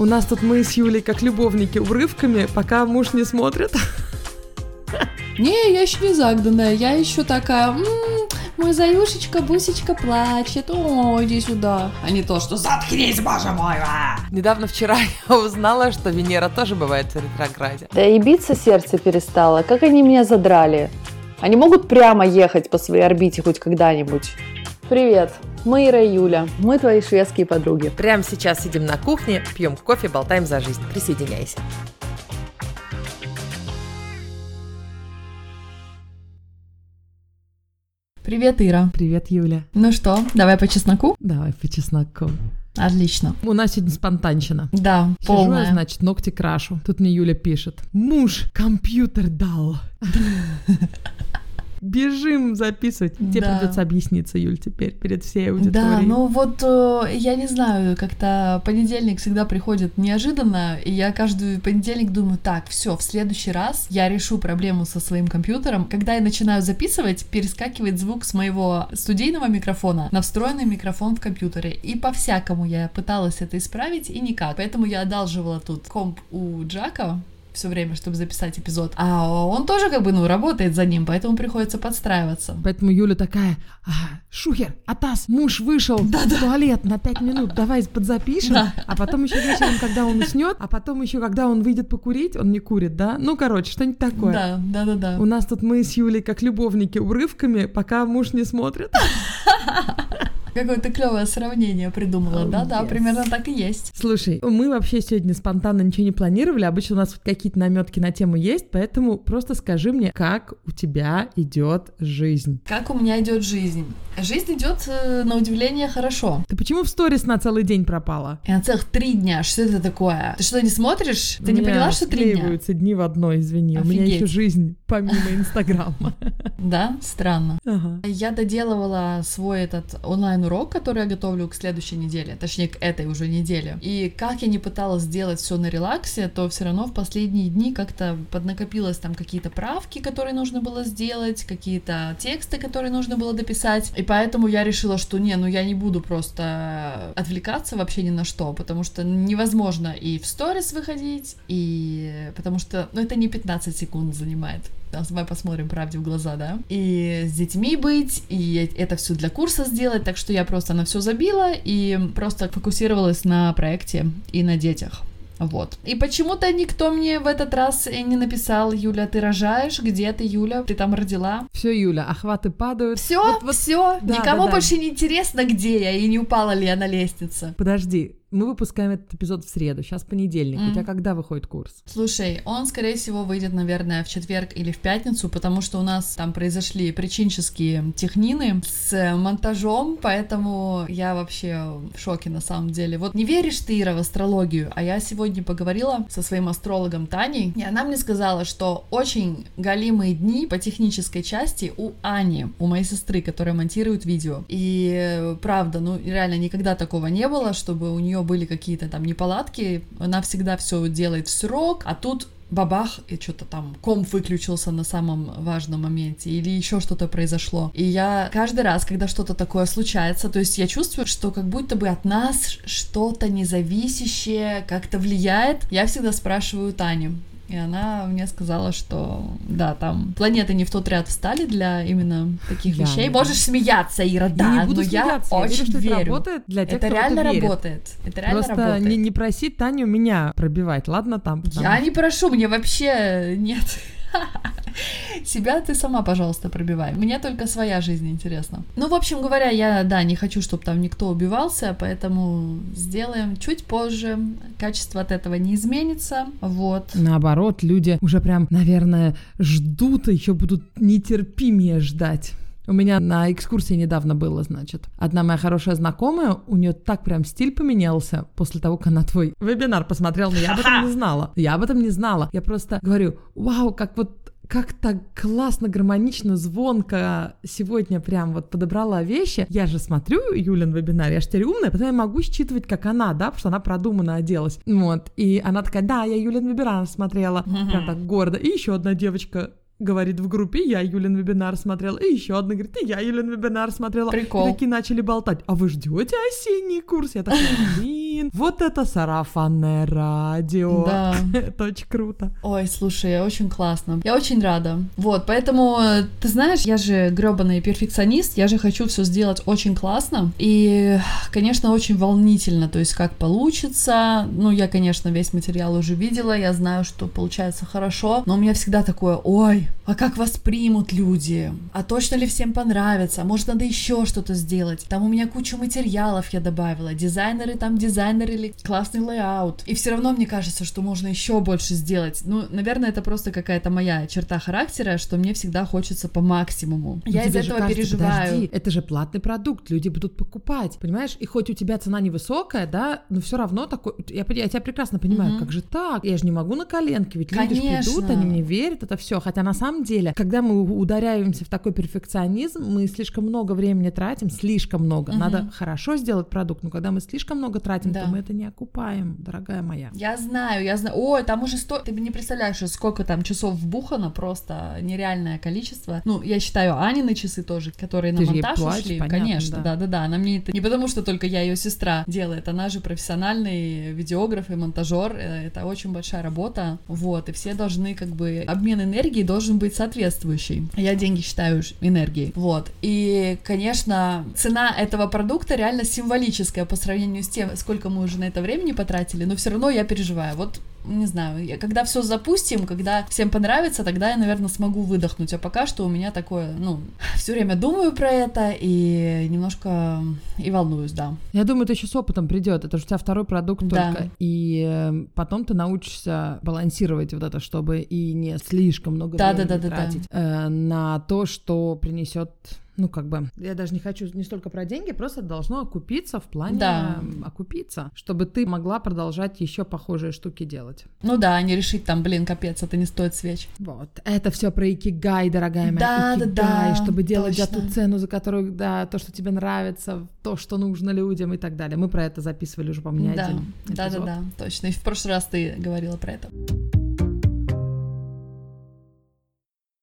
У нас тут мы с Юлей как любовники урывками, пока муж не смотрит. Не, я еще не загданная, я еще такая, м-м, мой заюшечка, бусечка плачет, о, иди сюда. А не то, что заткнись, боже мой. а!» Недавно вчера я узнала, что Венера тоже бывает в ретрограде. Да и биться сердце перестало. Как они меня задрали. Они могут прямо ехать по своей орбите хоть когда-нибудь. Привет, мы Ира и Юля. Мы твои шведские подруги. Прямо сейчас сидим на кухне, пьем кофе, болтаем за жизнь. Присоединяйся. Привет, Ира. Привет, Юля. Ну что, давай по чесноку? Давай по чесноку. Отлично. У нас сегодня спонтанщина. Да, Сижу, я, полная. значит, ногти крашу. Тут мне Юля пишет. Муж компьютер дал. Бежим записывать. Тебе Да. придется объясниться, Юль, теперь перед всей аудиторией. Да, ну вот э, я не знаю, как-то понедельник всегда приходит неожиданно, и я каждый понедельник думаю, так, все, в следующий раз я решу проблему со своим компьютером. Когда я начинаю записывать, перескакивает звук с моего студийного микрофона на встроенный микрофон в компьютере. И по-всякому я пыталась это исправить, и никак. Поэтому я одалживала тут комп у Джака, все время, чтобы записать эпизод. А он тоже как бы, ну, работает за ним, поэтому приходится подстраиваться. Поэтому Юля такая, «А, Шухер, Атас, муж вышел в туалет на пять минут, давай подзапишем. Да. А потом еще вечером, когда он уснет, а потом еще, когда он выйдет покурить, он не курит, да? Ну, короче, что-нибудь такое. Да, да, да, да. У нас тут мы с Юлей как любовники урывками, пока муж не смотрит. Какое-то клевое сравнение придумала, Oh, да, да, yes. примерно так и есть. Слушай, мы вообще сегодня спонтанно ничего не планировали, обычно у нас вот какие-то наметки на тему есть, поэтому просто скажи мне, как у тебя идет жизнь. Как у меня идет жизнь? Жизнь идет э, на удивление хорошо. Ты почему в сторис на целый день пропала? И на целых три дня. Что это такое? Ты что, не смотришь? Ты не поняла, что три дня? дни в одно, извини. У меня Офигеть. еще жизнь помимо Инстаграма. Да, странно. Ага. Я доделывала свой этот онлайн-урок, который я готовлю к следующей неделе, точнее, к этой уже неделе. И как я не пыталась сделать все на релаксе, то все равно в последние дни как-то поднакопилось там какие-то правки, которые нужно было сделать, какие-то тексты, которые нужно было дописать. И поэтому я решила, что не, ну я не буду просто отвлекаться вообще ни на что, потому что невозможно и в сторис выходить, и потому что, ну это не 15 секунд занимает. Да, Давай посмотрим правде в глаза, да? И с детьми быть, и это все для курса сделать, так что я просто на все забила и просто фокусировалась на проекте и на детях. Вот. И почему-то никто мне в этот раз не написал, Юля, ты рожаешь, где ты, Юля, ты там родила. Все, Юля, охваты падают. Все, Вот- вот- все, да, никому да, да. больше не интересно, где я и не упала ли я на лестнице. Подожди, мы выпускаем этот эпизод в среду, сейчас понедельник. У Мгм. тебя когда выходит курс? Слушай, он, скорее всего, выйдет, наверное, в четверг или в пятницу, потому что у нас там произошли причинческие технины с монтажом, поэтому я вообще в шоке на самом деле. Вот не веришь ты, Ира, в астрологию, а я сегодня поговорила со своим астрологом Таней, и она мне сказала, что очень галимые дни по технической части у Ани, у моей сестры, которая монтирует видео. И э, правда, ну реально никогда такого не было, чтобы у нее были какие-то там неполадки. Она всегда все делает в срок, а тут бабах, и что-то там комп выключился на самом важном моменте, или еще что-то произошло. И я каждый раз, когда что-то такое случается, то есть я чувствую, что как будто бы от нас что-то независящее как-то влияет, я всегда спрашиваю Таню. И она мне сказала, что да, там планеты не в тот ряд встали для именно таких Да, вещей. да. Можешь смеяться, Ира, да, я не буду но я смеяться, я очень верю, что это верю. работает для тех, это кто реально верит. работает. Это реально Просто работает. не, не проси Таню меня пробивать, ладно там? потому Я не прошу, мне вообще нет. Себя ты сама, пожалуйста, пробивай. Мне только своя жизнь интересна. Ну, в общем говоря, я, да, не хочу, чтобы там никто убивался, поэтому сделаем чуть позже. Качество от этого не изменится. Вот. Наоборот, люди уже прям, наверное, ждут, и еще будут нетерпимее ждать. У меня на экскурсии недавно было, значит, одна моя хорошая знакомая, у нее так прям стиль поменялся после того, как она твой вебинар посмотрела, но я об этом не знала. Я об этом не знала. Я просто говорю, вау, как вот как так классно, гармонично, звонко сегодня прям вот подобрала вещи. Я же смотрю Юлин вебинар, я же теперь умная, поэтому я могу считывать, как она, да, потому что она продуманно оделась. Вот. И она такая, да, я Юлин вебинар смотрела. Прям так гордо. И еще одна девочка говорит в группе, я Юлин вебинар смотрела, и еще одна говорит, и я Юлин вебинар смотрела. Прикол. И такие начали болтать, а вы ждете осенний курс? Я такая, блин. Блин, вот это сарафанное радио. Да. Это очень круто. Ой, слушай, очень классно. Я очень рада. Вот, поэтому, ты знаешь, я же гребаный перфекционист, я же хочу все сделать очень классно. И, конечно, очень волнительно, то есть как получится. Ну, я, конечно, весь материал уже видела, я знаю, что получается хорошо, но у меня всегда такое, ой, а как воспримут люди? А точно ли всем понравится? Может, надо еще что-то сделать? Там у меня кучу материалов я добавила, дизайнеры там дизайнеры, классный layout. И все равно мне кажется, что можно еще больше сделать. Ну, наверное, это просто какая-то моя черта характера, что мне всегда хочется по максимуму. Но я из же этого кажется, переживаю. подожди, это же платный продукт, люди будут покупать, понимаешь? И хоть у тебя цена невысокая, да, но все равно такой, я, я тебя прекрасно понимаю, Мгм. как же так? Я же не могу на коленке, ведь люди ж Конечно. придут, они мне верят, это все. Хотя на самом деле, когда мы ударяемся в такой перфекционизм, мы слишком много времени тратим, слишком много. Мгм. Надо хорошо сделать продукт, но когда мы слишком много тратим, Да. то мы это не окупаем, дорогая моя. Я знаю, я знаю. Ой, там уже сто... Ты не представляешь, сколько там часов вбухано, просто нереальное количество. Ну, я считаю Анины часы тоже, которые на Ты ей монтаж платишь, ушли. понятно, Конечно, да. да-да-да. Она мне это... Не потому, что только я ее сестра делает, она же профессиональный видеограф и монтажер. Э, Это очень большая работа. Вот, и все должны как бы... Обмен энергии должен быть соответствующий. Я деньги считаю энергией. Вот. И, конечно, цена этого продукта реально символическая по сравнению с тем, сколько мы уже на это времени потратили, но все равно я переживаю. Вот не знаю, я- когда все запустим, когда всем понравится, тогда я, наверное, смогу выдохнуть. А пока что у меня такое, ну, все время думаю про это и немножко и волнуюсь, да. Я думаю, это еще с опытом придет. Это же у тебя второй продукт Да. только. И э, потом ты научишься балансировать вот это, чтобы и не слишком много Да, времени да, да, да, да. тратить э, на то, что принесет. Ну, как бы, я даже не хочу не столько про деньги, просто должно окупиться в плане Да. окупиться, чтобы ты могла продолжать еще похожие штуки делать. Ну да, не решить там, блин, капец, это не стоит свеч. Вот. Это все про икигай, дорогая моя. Да, да, икигай, да, чтобы делать за точно. ту цену, за которую, да, то, что тебе нравится, то, что нужно людям и так далее. Мы про это записывали уже, по-моему, не Да, один да, да, эпизод. да, точно. И в прошлый раз ты говорила про это.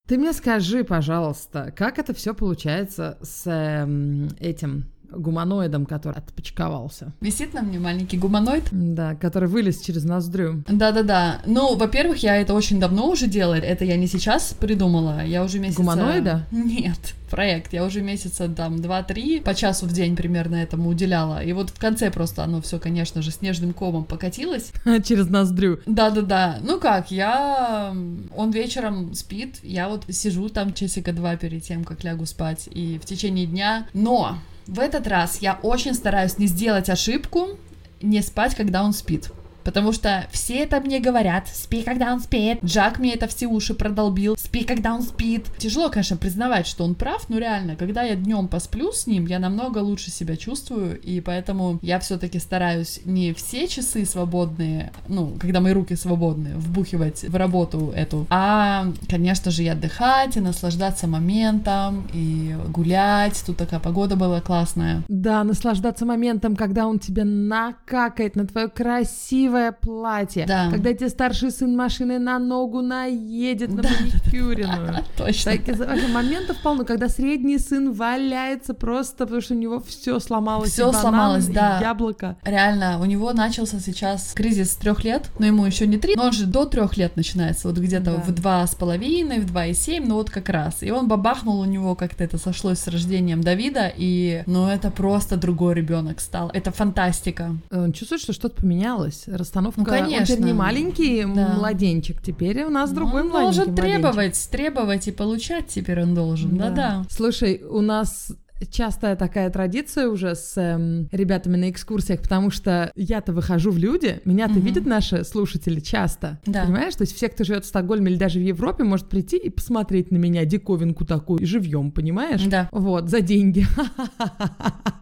Ты мне скажи, пожалуйста, как это все получается с эм, этим гуманоидом, который отпочковался? Висит на мне маленький гуманоид. Да, который вылез через ноздрю. Да-да-да. Ну, во-первых, я это очень давно уже делала. Это я не сейчас придумала. Я уже месяца... Гуманоида? Нет, проект. Я уже месяца там два-три по часу в день примерно этому уделяла. И вот в конце просто оно все, конечно же, снежным комом покатилось. через ноздрю. Да-да-да. Ну как, я... Он вечером спит, я вот сижу там часика два перед тем, как лягу спать, и в течение дня... Но в этот раз я очень стараюсь не сделать ошибку, не спать, когда он спит. Потому что все это мне говорят, спи, когда он спит. Джак мне это все уши продолбил, спи, когда он спит. Тяжело, конечно, признавать, что он прав, но реально, когда я днем посплю с ним, я намного лучше себя чувствую, и поэтому я все-таки стараюсь не все часы свободные, ну, когда мои руки свободные, вбухивать в работу эту, а, конечно же, и отдыхать, и наслаждаться моментом, и гулять. Тут такая погода была классная. Да, наслаждаться моментом, когда он тебе накакает на твое красивое платье. Да. Когда тебе старший сын машины на ногу наедет на Да, маникюренную. Точно. Таких вообще моментов полно, когда средний сын валяется просто, потому что у него все сломалось. Банан, сломалось, да. яблоко. Реально, у него начался сейчас кризис трех лет, но ему еще не три, но он же до трех лет начинается, вот где-то Да. в два с половиной, в два и семь, ну вот как раз. И он бабахнул, у него как-то это сошлось с рождением Давида, и, ну это просто другой ребенок стал. Это фантастика. Он чувствует, что что-то поменялось. Расстановка. Ну, Он теперь конечно. не маленький Да. младенчик, теперь у нас другой он маленький должен младенчик. требовать, требовать и получать теперь он должен, да-да. Слушай, у нас частая такая традиция уже с эм, ребятами на экскурсиях, потому что я-то выхожу в люди, меня-то Мгм. видят наши слушатели часто, Да. понимаешь? То есть все, кто живет в Стокгольме или даже в Европе, может прийти и посмотреть на меня диковинку такую живьем, понимаешь? Да. Вот, за деньги.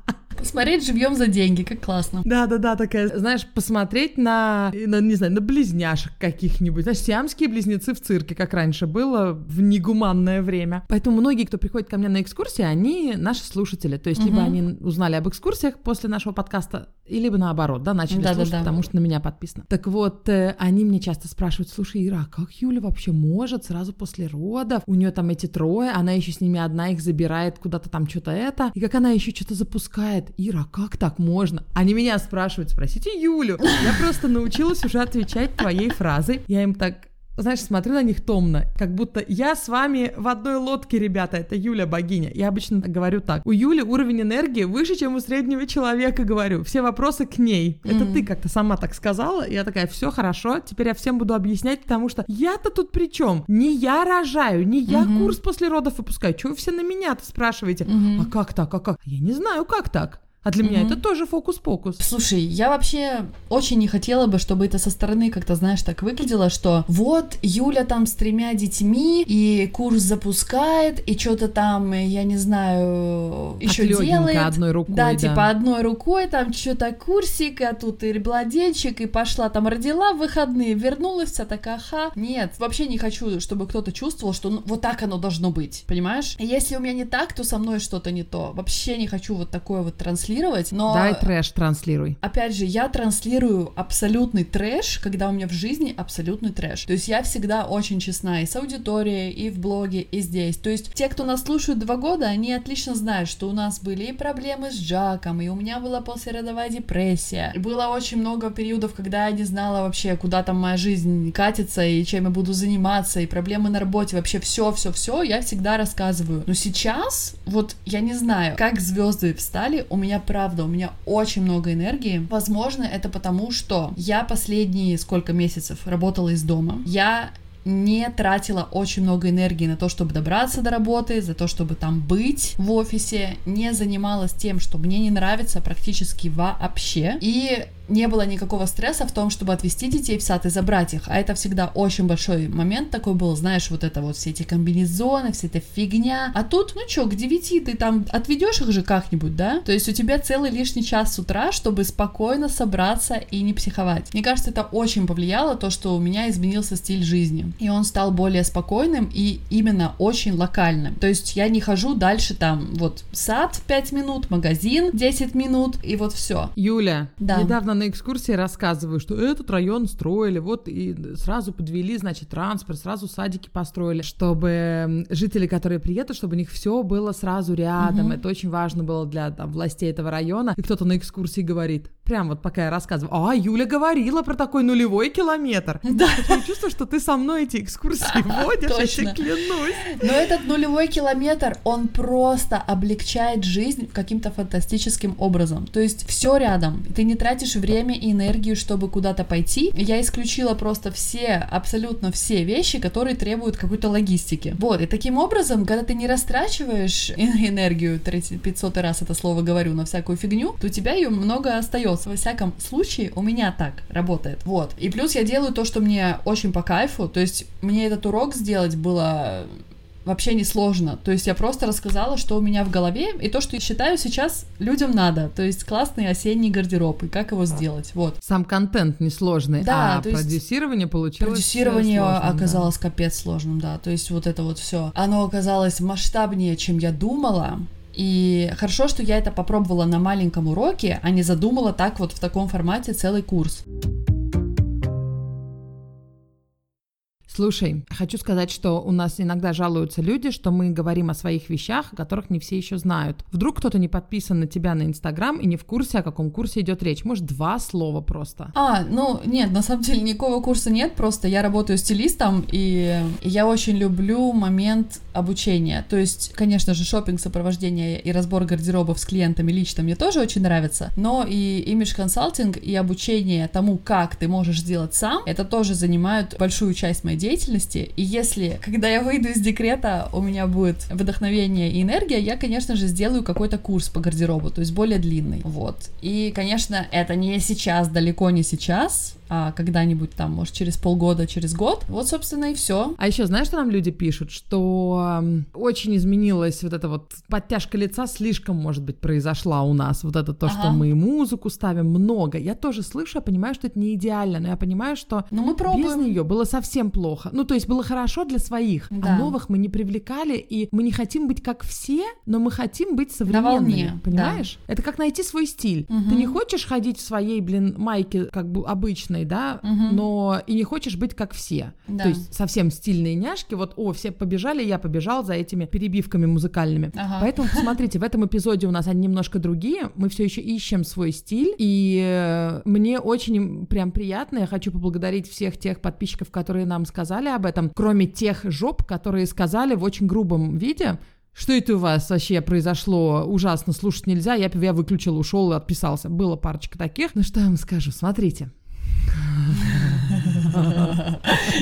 Посмотреть живьем за деньги, как классно. Да-да-да, такая, знаешь, посмотреть на, на, не знаю, на близняшек каких-нибудь. Знаешь, сиамские близнецы в цирке, как раньше было в негуманное время. Поэтому многие, кто приходит ко мне на экскурсии, они наши слушатели. То есть либо Мгм. они узнали об экскурсиях после нашего подкаста, и либо наоборот, да, начали Да-да-да. слушать, потому что на меня подписано. Так вот, э, они мне часто спрашивают, слушай, Ира, а как Юля вообще может сразу после родов? У нее там эти трое, она еще с ними одна их забирает куда-то там что-то это, и как она еще что-то запускает. Ира, как так можно? Они меня спрашивают, спросите Юлю. Я просто научилась уже отвечать твоей фразой. Я им так знаешь, смотрю на них томно, как будто я с вами в одной лодке, ребята, это Юля богиня. Я обычно говорю так. У Юли уровень энергии выше, чем у среднего человека, говорю. Все вопросы к ней. Mm-hmm. Это ты как-то сама так сказала. Я такая, все хорошо, теперь я всем буду объяснять, потому что я-то тут при чем? Не я рожаю, не я mm-hmm. курс после родов выпускаю. Чего вы все на меня-то спрашиваете? Mm-hmm. А как так? А как? Я не знаю, как так. А для mm-hmm. меня это тоже фокус-покус. Слушай, я вообще очень не хотела бы, чтобы это со стороны как-то, знаешь, так выглядело, что вот Юля там с тремя детьми и курс запускает, и что-то там, я не знаю, еще делает. одной рукой, да, да, типа одной рукой, там что-то курсик, а тут и младенчик, и пошла там родила в выходные, вернулась вся такая, ха. Нет, вообще не хочу, чтобы кто-то чувствовал, что ну, вот так оно должно быть, понимаешь? И если у меня не так, то со мной что-то не то. Вообще не хочу вот такое вот транслировать транслировать, но... Дай трэш транслируй. Опять же, я транслирую абсолютный трэш, когда у меня в жизни абсолютный трэш. То есть я всегда очень честна и с аудиторией, и в блоге, и здесь. То есть те, кто нас слушают два года, они отлично знают, что у нас были и проблемы с Джаком, и у меня была послеродовая депрессия. И было очень много периодов, когда я не знала вообще, куда там моя жизнь катится, и чем я буду заниматься, и проблемы на работе, вообще все-все-все, я всегда рассказываю. Но сейчас, вот я не знаю, как звезды встали, у меня правда, у меня очень много энергии. Возможно, это потому, что я последние сколько месяцев работала из дома. Я не тратила очень много энергии на то, чтобы добраться до работы, за то, чтобы там быть в офисе, не занималась тем, что мне не нравится практически вообще. И не было никакого стресса в том, чтобы отвезти детей в сад и забрать их, а это всегда очень большой момент такой был, знаешь, вот это вот все эти комбинезоны, вся эта фигня, а тут, ну чё, к девяти ты там отведешь их же как-нибудь, да? То есть у тебя целый лишний час с утра, чтобы спокойно собраться и не психовать. Мне кажется, это очень повлияло, то, что у меня изменился стиль жизни, и он стал более спокойным и именно очень локальным. То есть я не хожу дальше там, вот сад 5 минут, магазин 10 минут, и вот все. Юля, да. недавно на экскурсии рассказываю, что этот район строили, вот и сразу подвели, значит, транспорт, сразу садики построили, чтобы жители, которые приедут, чтобы у них все было сразу рядом. Угу. Это очень важно было для там, властей этого района. И кто-то на экскурсии говорит, прям вот пока я рассказываю, а, Юля говорила про такой нулевой километр. Да. Я чувствую, что ты со мной эти экскурсии водишь, я тебе клянусь. Но этот нулевой километр, он просто облегчает жизнь каким-то фантастическим образом. То есть все рядом. Ты не тратишь время и энергию, чтобы куда-то пойти. Я исключила просто все, абсолютно все вещи, которые требуют какой-то логистики. Вот, и таким образом, когда ты не растрачиваешь энергию, 500 раз это слово говорю, на всякую фигню, то у тебя ее много остается во всяком случае, у меня так работает. Вот. И плюс я делаю то, что мне очень по кайфу. То есть мне этот урок сделать было вообще не сложно. То есть я просто рассказала, что у меня в голове, и то, что я считаю сейчас людям надо. То есть классный осенний гардероб, и как его сделать. Вот. Сам контент несложный, да, а то продюсирование есть получилось Продюсирование сложным, оказалось да. капец сложным, да. То есть вот это вот все. Оно оказалось масштабнее, чем я думала. И хорошо, что я это попробовала на маленьком уроке, а не задумала так вот в таком формате целый курс. Слушай, хочу сказать, что у нас иногда жалуются люди, что мы говорим о своих вещах, о которых не все еще знают. Вдруг кто-то не подписан на тебя на Инстаграм и не в курсе, о каком курсе идет речь. Может, два слова просто. А, ну нет, на самом деле никакого курса нет, просто я работаю стилистом, и я очень люблю момент обучения. То есть, конечно же, шопинг, сопровождение и разбор гардеробов с клиентами лично мне тоже очень нравится, но и имидж консалтинг и обучение тому, как ты можешь сделать сам, это тоже занимают большую часть моей деятельности. И если, когда я выйду из декрета, у меня будет вдохновение и энергия, я, конечно же, сделаю какой-то курс по гардеробу, то есть более длинный. Вот. И, конечно, это не сейчас, далеко не сейчас, а когда-нибудь там, может, через полгода, через год. Вот, собственно, и все. А еще знаешь, что нам люди пишут? Что очень изменилась вот эта вот подтяжка лица слишком, может быть, произошла у нас. Вот это то, ага. что мы музыку ставим много. Я тоже слышу, я понимаю, что это не идеально, но я понимаю, что но мы пробуем. без нее было совсем плохо плохо. Ну, то есть было хорошо для своих, Да. а новых мы не привлекали, и мы не хотим быть как все, но мы хотим быть современными. волне, понимаешь? Это как найти свой стиль. Мгм. Ты не хочешь ходить в своей, блин, майке как бы обычной, да, Мгм. но и не хочешь быть как все. Да. То есть совсем стильные няшки, вот, о, все побежали, я побежал за этими перебивками музыкальными. Ага. Поэтому посмотрите, в этом эпизоде у нас они немножко другие, мы все еще ищем свой стиль, и э, мне очень прям приятно, я хочу поблагодарить всех тех подписчиков, которые нам сказали об этом, кроме тех жоп, которые сказали в очень грубом виде, что это у вас вообще произошло ужасно, слушать нельзя, я, я выключил, ушел и отписался. Было парочка таких. Ну что я вам скажу, смотрите.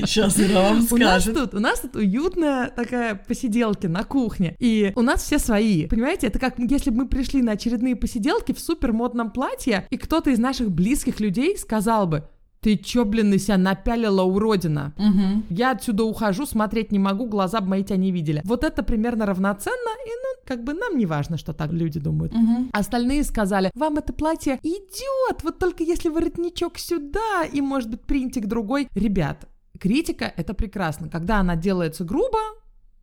Сейчас Ира вам У нас тут, у нас тут уютная такая посиделки на кухне, и у нас все свои. Понимаете, это как если бы мы пришли на очередные посиделки в супер модном платье, и кто-то из наших близких людей сказал бы, ты чё, блин, на себя напялила уродина? Мгм. Я отсюда ухожу, смотреть не могу, глаза бы мои тебя не видели. Вот это примерно равноценно, и ну, как бы нам не важно, что так люди думают. Мгм. Остальные сказали, вам это платье идет, вот только если воротничок сюда и, может быть, принтик другой. Ребят, критика — это прекрасно. Когда она делается грубо,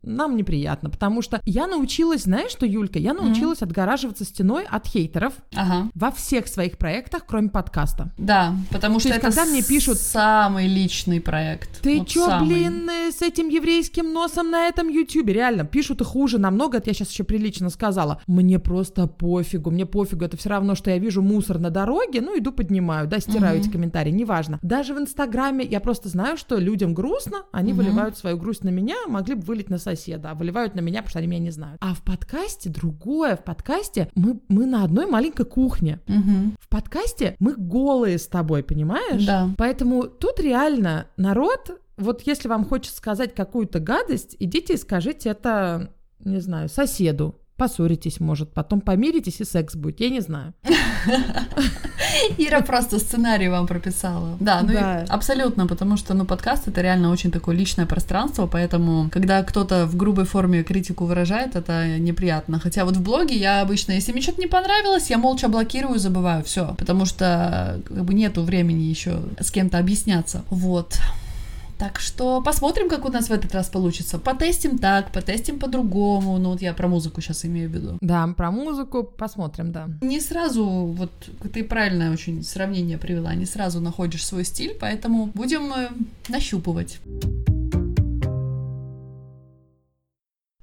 нам неприятно, потому что я научилась, знаешь что, Юлька, я научилась отгораживаться стеной от хейтеров Ага. во всех своих проектах, кроме подкаста. Да, потому что есть, это когда мне пишут- самый личный проект. Ты Вот чё, самый. блин, с этим еврейским носом на этом ютюбе? Реально, пишут и хуже намного, это я сейчас еще прилично сказала. Мне просто пофигу, мне пофигу, это все равно, что я вижу мусор на дороге, ну, иду поднимаю, да, стираю Мгм. эти комментарии, неважно. Даже в Инстаграме я просто знаю, что людям грустно, они Мгм. выливают свою грусть на меня, могли бы вылить на соседа, а выливают на меня, потому что они меня не знают. А в подкасте другое, в подкасте мы, мы на одной маленькой кухне. Мгм. В подкасте мы голые с тобой, понимаешь? Да. Поэтому тут реально народ, вот если вам хочется сказать какую-то гадость, идите и скажите это, не знаю, соседу. Поссоритесь, может, потом помиритесь и секс будет, я не знаю. Ира просто сценарий вам прописала. Да, ну и Да. абсолютно, потому что, ну, подкаст это реально очень такое личное пространство, поэтому, когда кто-то в грубой форме критику выражает, это неприятно. Хотя вот в блоге я обычно, если мне что-то не понравилось, я молча блокирую, забываю, все, потому что как бы нету времени еще с кем-то объясняться. Вот. Так что посмотрим, как у нас в этот раз получится. Потестим так, потестим по-другому. Ну, вот я про музыку сейчас имею в виду. Да, про музыку посмотрим, да. Не сразу, вот ты правильное очень сравнение привела, не сразу находишь свой стиль, поэтому будем э, нащупывать.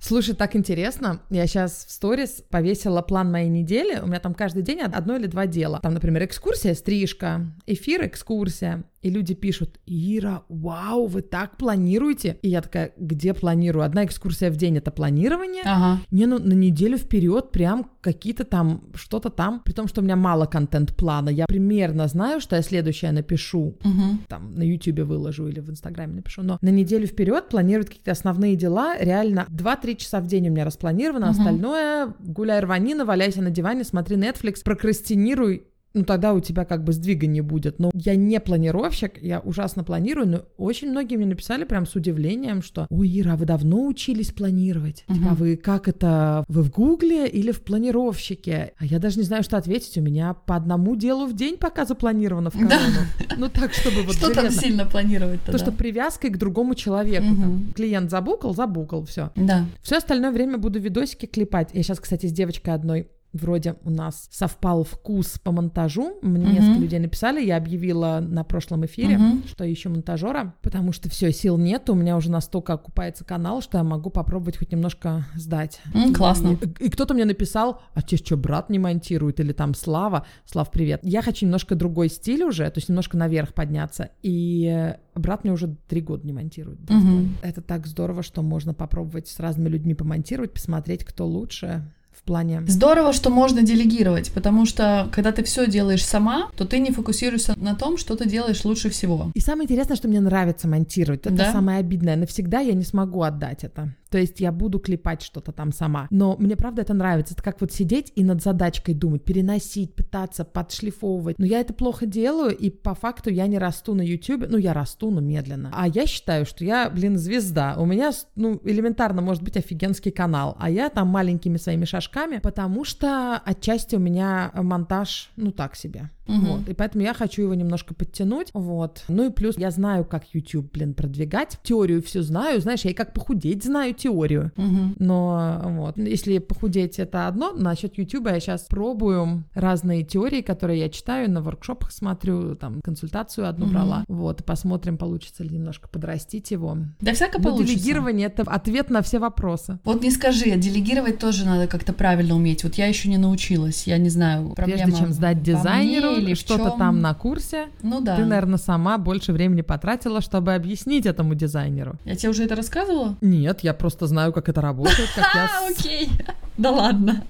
Слушай, так интересно. Я сейчас в сторис повесила план моей недели. У меня там каждый день одно или два дела. Там, например, экскурсия, стрижка, эфир, экскурсия. И люди пишут, Ира, вау, вы так планируете? И я такая, где планирую? Одна экскурсия в день — это планирование. Ага. Не, ну на неделю вперед прям какие-то там, что-то там. При том, что у меня мало контент-плана. Я примерно знаю, что я следующее напишу Мгм. там на Ютубе выложу или в Инстаграме напишу, но на неделю вперед планировать какие-то основные дела, реально 2-3 часа в день у меня распланировано, Мгм. остальное гуляй рванина, валяйся на диване, смотри Netflix, прокрастинируй, ну тогда у тебя как бы сдвига не будет. Но я не планировщик, я ужасно планирую, но очень многие мне написали прям с удивлением, что «Ой, Ира, а вы давно учились планировать? Мгм. Типа, вы как это, вы в Гугле или в планировщике?» А я даже не знаю, что ответить, у меня по одному делу в день пока запланировано в Да. корону. Ну так, чтобы вот Что там сильно планировать-то? То, да? что привязкой к другому человеку. Там. Клиент забукал, забукал, все. Да. Все остальное время буду видосики клепать. Я сейчас, кстати, с девочкой одной Вроде у нас совпал вкус по монтажу. Мне Мгм. несколько людей написали, я объявила на прошлом эфире, Мгм. что ищу монтажера, потому что все, сил нет, у меня уже настолько окупается канал, что я могу попробовать хоть немножко сдать. М, классно. И, и кто-то мне написал, а тебе что, брат не монтирует? Или там Слава? Слав, привет. Я хочу немножко другой стиль уже, то есть немножко наверх подняться. И брат мне уже три года не монтирует. Мгм. Это так здорово, что можно попробовать с разными людьми помонтировать, посмотреть, кто лучше плане... Здорово, что можно делегировать, потому что когда ты все делаешь сама, то ты не фокусируешься на том, что ты делаешь лучше всего. И самое интересное, что мне нравится монтировать. Это Да? самое обидное. Навсегда я не смогу отдать это. То есть я буду клепать что-то там сама. Но мне правда это нравится. Это как вот сидеть и над задачкой думать, переносить, пытаться подшлифовывать. Но я это плохо делаю, и по факту я не расту на YouTube. Ну, я расту, но медленно. А я считаю, что я, блин, звезда. У меня, ну, элементарно может быть офигенский канал. А я там маленькими своими шажками, потому что отчасти у меня монтаж, ну, так себе. Вот. И поэтому я хочу его немножко подтянуть. Вот. Ну и плюс я знаю, как YouTube, блин, продвигать. Теорию все знаю. Знаешь, я и как похудеть знаю теорию. Мгм. Но вот, если похудеть это одно, насчет YouTube я сейчас пробую разные теории, которые я читаю, на воркшопах смотрю, там консультацию одну Мгм. брала. Вот, посмотрим, получится ли немножко подрастить его. Да всяко Но получится. делегирование это ответ на все вопросы. Вот не скажи, а делегировать тоже надо как-то правильно уметь. Вот я еще не научилась, я не знаю, проблема Прежде чем сдать дизайнеру или что-то там на курсе, Ну да. ты, наверное, сама больше времени потратила, чтобы объяснить этому дизайнеру. Я тебе уже это рассказывала? Нет, я просто знаю, как это работает, как я... А, окей. Да ладно.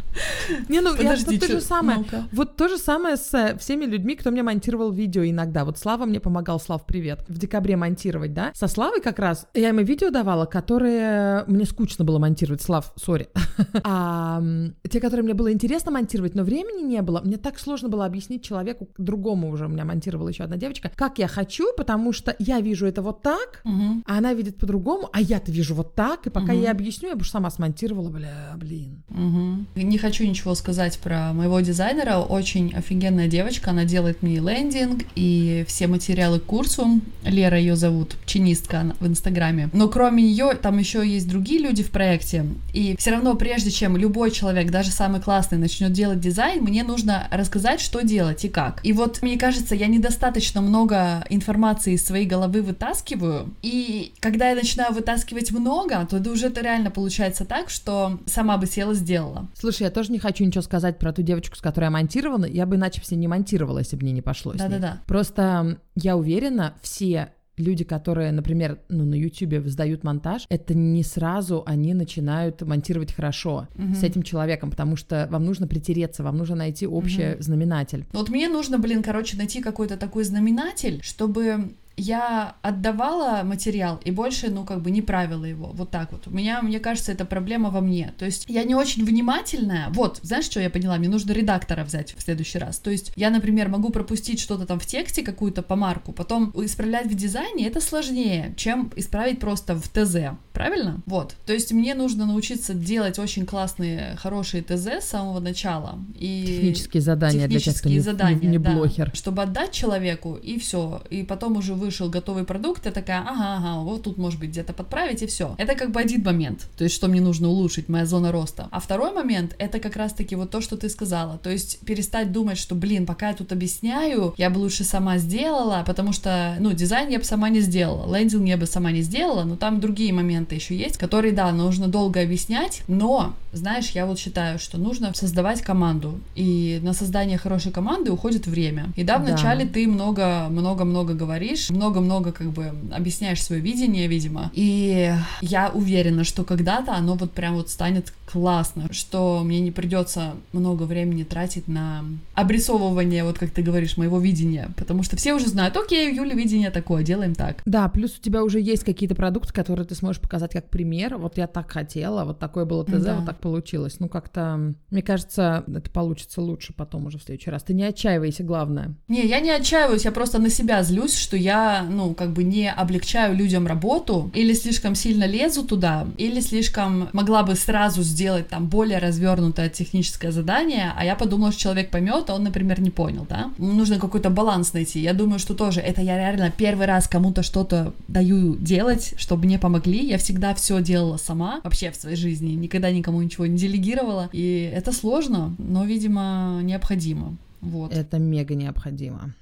Не, ну, я, Подожди, вот то же самое. ну-ка. Вот то же самое с э, всеми людьми, кто мне монтировал видео иногда. Вот Слава мне помогал, Слав, привет, в декабре монтировать, да? Со Славой как раз я ему видео давала, которые мне скучно было монтировать. Слав, сори. А те, которые мне было интересно монтировать, но времени не было, мне так сложно было объяснить человеку, другому уже у меня монтировала еще одна девочка, как я хочу, потому что я вижу это вот так, Мгм. а она видит по-другому, а я-то вижу вот так, и пока Мгм. я объясню, я бы сама смонтировала, бля, блин. Мгм. Не хочу ничего сказать про моего дизайнера. Очень офигенная девочка. Она делает мне лендинг и все материалы к курсу. Лера ее зовут, чинистка она в Инстаграме. Но кроме нее там еще есть другие люди в проекте. И все равно, прежде чем любой человек, даже самый классный, начнет делать дизайн, мне нужно рассказать, что делать и как. И вот мне кажется, я недостаточно много информации из своей головы вытаскиваю. И когда я начинаю вытаскивать много, то это уже это реально получается так, что сама бы села сделала. Слушай, я тоже не хочу ничего сказать про ту девочку, с которой я монтировала. Я бы иначе все не монтировала, если бы мне не пошло с ней. Да-да-да. Просто я уверена, все люди, которые, например, ну, на YouTube сдают монтаж, это не сразу они начинают монтировать хорошо Мгм. с этим человеком, потому что вам нужно притереться, вам нужно найти общий знаменатель. Вот мне нужно, блин, короче, найти какой-то такой знаменатель, чтобы я отдавала материал и больше, ну, как бы не правила его. Вот так вот. У меня, мне кажется, это проблема во мне. То есть я не очень внимательная. Вот, знаешь, что я поняла? Мне нужно редактора взять в следующий раз. То есть я, например, могу пропустить что-то там в тексте, какую-то помарку, потом исправлять в дизайне это сложнее, чем исправить просто в ТЗ. Правильно? Вот. То есть мне нужно научиться делать очень классные, хорошие ТЗ с самого начала. И Технические задания для тех, кто технические не, задания, не- не да, чтобы отдать человеку, и все. И потом уже вышел готовый продукт, я такая, ага, ага, вот тут может быть где-то подправить, и все. Это как бы один момент, то есть что мне нужно улучшить, моя зона роста. А второй момент, это как раз-таки вот то, что ты сказала, то есть перестать думать, что, блин, пока я тут объясняю, я бы лучше сама сделала, потому что, ну, дизайн я бы сама не сделала, лендинг я бы сама не сделала, но там другие моменты еще есть, которые, да, нужно долго объяснять, но, знаешь, я вот считаю, что нужно создавать команду, и на создание хорошей команды уходит время. И да, Да. вначале ты много-много-много говоришь, много-много как бы объясняешь свое видение, видимо. И я уверена, что когда-то оно вот прям вот станет классно, что мне не придется много времени тратить на обрисовывание, вот как ты говоришь, моего видения, потому что все уже знают, окей, у Юли видение такое, делаем так. Да, плюс у тебя уже есть какие-то продукты, которые ты сможешь показать как пример. Вот я так хотела, вот такое было ТЗ, Да. вот так получилось. Ну, как-то, мне кажется, это получится лучше потом уже в следующий раз. Ты не отчаивайся, главное. Не, я не отчаиваюсь, я просто на себя злюсь, что я, ну, как бы не облегчаю людям работу, или слишком сильно лезу туда, или слишком могла бы сразу сделать там более развернутое техническое задание, а я подумала, что человек поймет, а он, например, не понял, да? Нужно какой-то баланс найти. Я думаю, что тоже это я реально первый раз кому-то что-то даю делать, чтобы мне помогли. Я всегда все делала сама, вообще в своей жизни, никогда никому ничего не делегировала, и это сложно, но, видимо, необходимо. Вот. Это мега необходимо.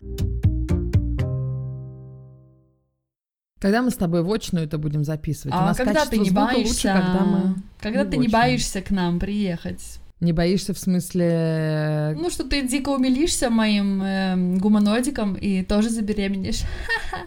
Когда мы с тобой в очную это будем записывать? У А нас когда ты не боишься, лучше, когда мы... когда ты не боишься к нам приехать? Не боишься в смысле... Ну, что ты дико умилишься моим эм, гуманоидиком и тоже забеременеешь.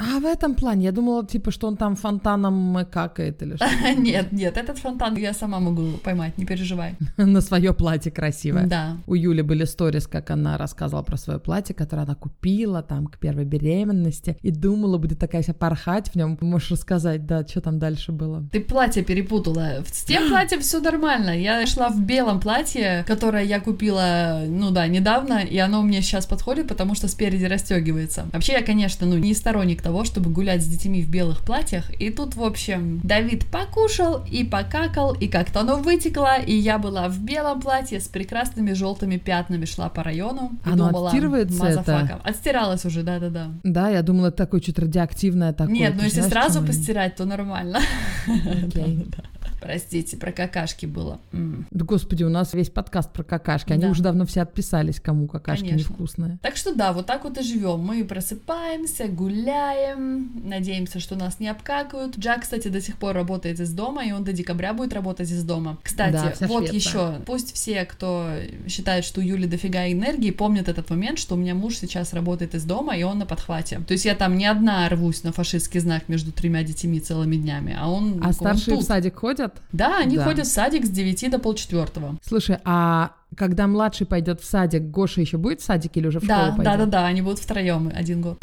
А в этом плане? Я думала, типа, что он там фонтаном какает или что Нет, нет, этот фонтан я сама могу поймать, не переживай. на свое платье красивое. Да. У Юли были сторис, как она рассказывала про свое платье, которое она купила там к первой беременности и думала, будет такая вся порхать в нем. Можешь рассказать, да, что там дальше было? Ты платье перепутала. С тем платьем все нормально. Я шла в белом платье платье, которое я купила, ну да, недавно, и оно мне сейчас подходит, потому что спереди расстегивается. Вообще я, конечно, ну не сторонник того, чтобы гулять с детьми в белых платьях, и тут, в общем, Давид покушал и покакал, и как-то оно вытекло, и я была в белом платье с прекрасными желтыми пятнами, шла по району. И Оно думала, отстирывается «Motherfucker». это? Отстиралось уже, да-да-да. Да, я думала, такое что-то радиоактивное такое. Нет, ну если сразу постирать, то нормально. Окей. Простите, про какашки было. М. Да господи, у нас весь подкаст про какашки. Они Да. уже давно все отписались, кому какашки Конечно. невкусные. Так что да, вот так вот и живем. Мы просыпаемся, гуляем, надеемся, что нас не обкакают. Джак, кстати, до сих пор работает из дома, и он до декабря будет работать из дома. Кстати, Да, вот еще, пусть все, кто считает, что у Юли дофига энергии, помнят этот момент, что у меня муж сейчас работает из дома, и он на подхвате. То есть я там не одна рвусь на фашистский знак между тремя детьми целыми днями, а он А он старшие в тут. садик ходят? Да, они Да. ходят в садик с 9 до полчетвертого. Слушай, а когда младший пойдет в садик, Гоша еще будет в садике или уже в Да, школу пойдет? да, да, да, они будут втроем один год.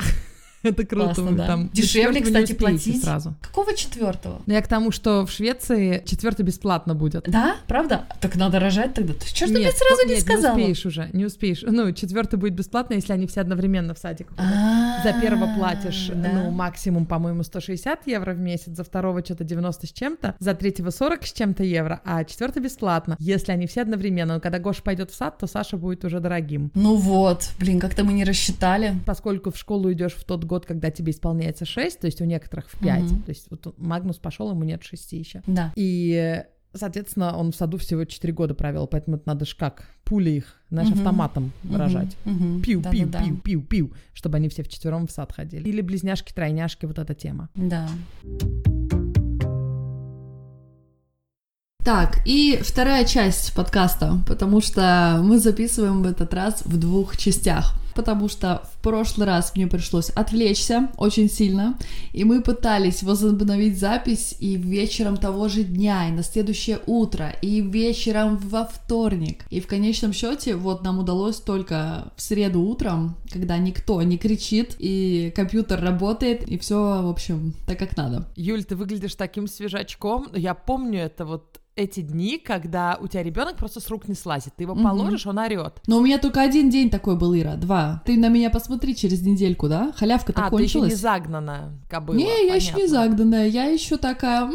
Это круто. Классно, да. там Дешевле, кстати, платить. сразу. Какого четвертого? Но я к тому, что в Швеции четвертый бесплатно будет. Да, правда? Так надо рожать тогда. Ты что ж ты мне сразу не нет, сказала? Не успеешь уже, не успеешь. Ну, четвертый будет бесплатно, если они все одновременно в садик. ходят. А, За первого платишь, ну, максимум, по-моему, 160 евро в месяц, за второго что-то 90 с чем-то, за третьего 40 с чем-то евро, а четвертый бесплатно, если они все одновременно. Но когда Гоша пойдет в сад, то Саша будет уже дорогим. Ну вот, блин, как-то мы не рассчитали. Поскольку в школу идешь в тот год, когда тебе исполняется 6, то есть у некоторых в 5, Мгм. то есть вот Магнус пошел, ему нет 6 еще. Да. И, соответственно, он в саду всего 4 года провел, поэтому это надо ж как, пули их, знаешь, Мгм. автоматом Мгм, рожать. мгм, Пиу, пиу, да-да-да. пиу, пиу, пиу, чтобы они все вчетвером в сад ходили. Или близняшки, тройняшки, вот эта тема. Да. Так, и вторая часть подкаста, потому что мы записываем в этот раз в двух частях. Потому что в прошлый раз мне пришлось отвлечься очень сильно, и мы пытались возобновить запись и вечером того же дня, и на следующее утро, и вечером во вторник. И в конечном счете вот нам удалось только в среду утром, когда никто не кричит, и компьютер работает, и все, в общем, так как надо. Юль, ты выглядишь таким свежачком. Я помню это вот эти дни, когда у тебя ребенок просто с рук не слазит. Ты его Мгм. положишь, он орет. Но у меня только один день такой был, Ира, два. Ты на меня посмотри через недельку, да? Халявка-то А, ты еще кончилась. не загнанная кобыла. Не, я еще не понятно. загнанная, я еще такая, «М,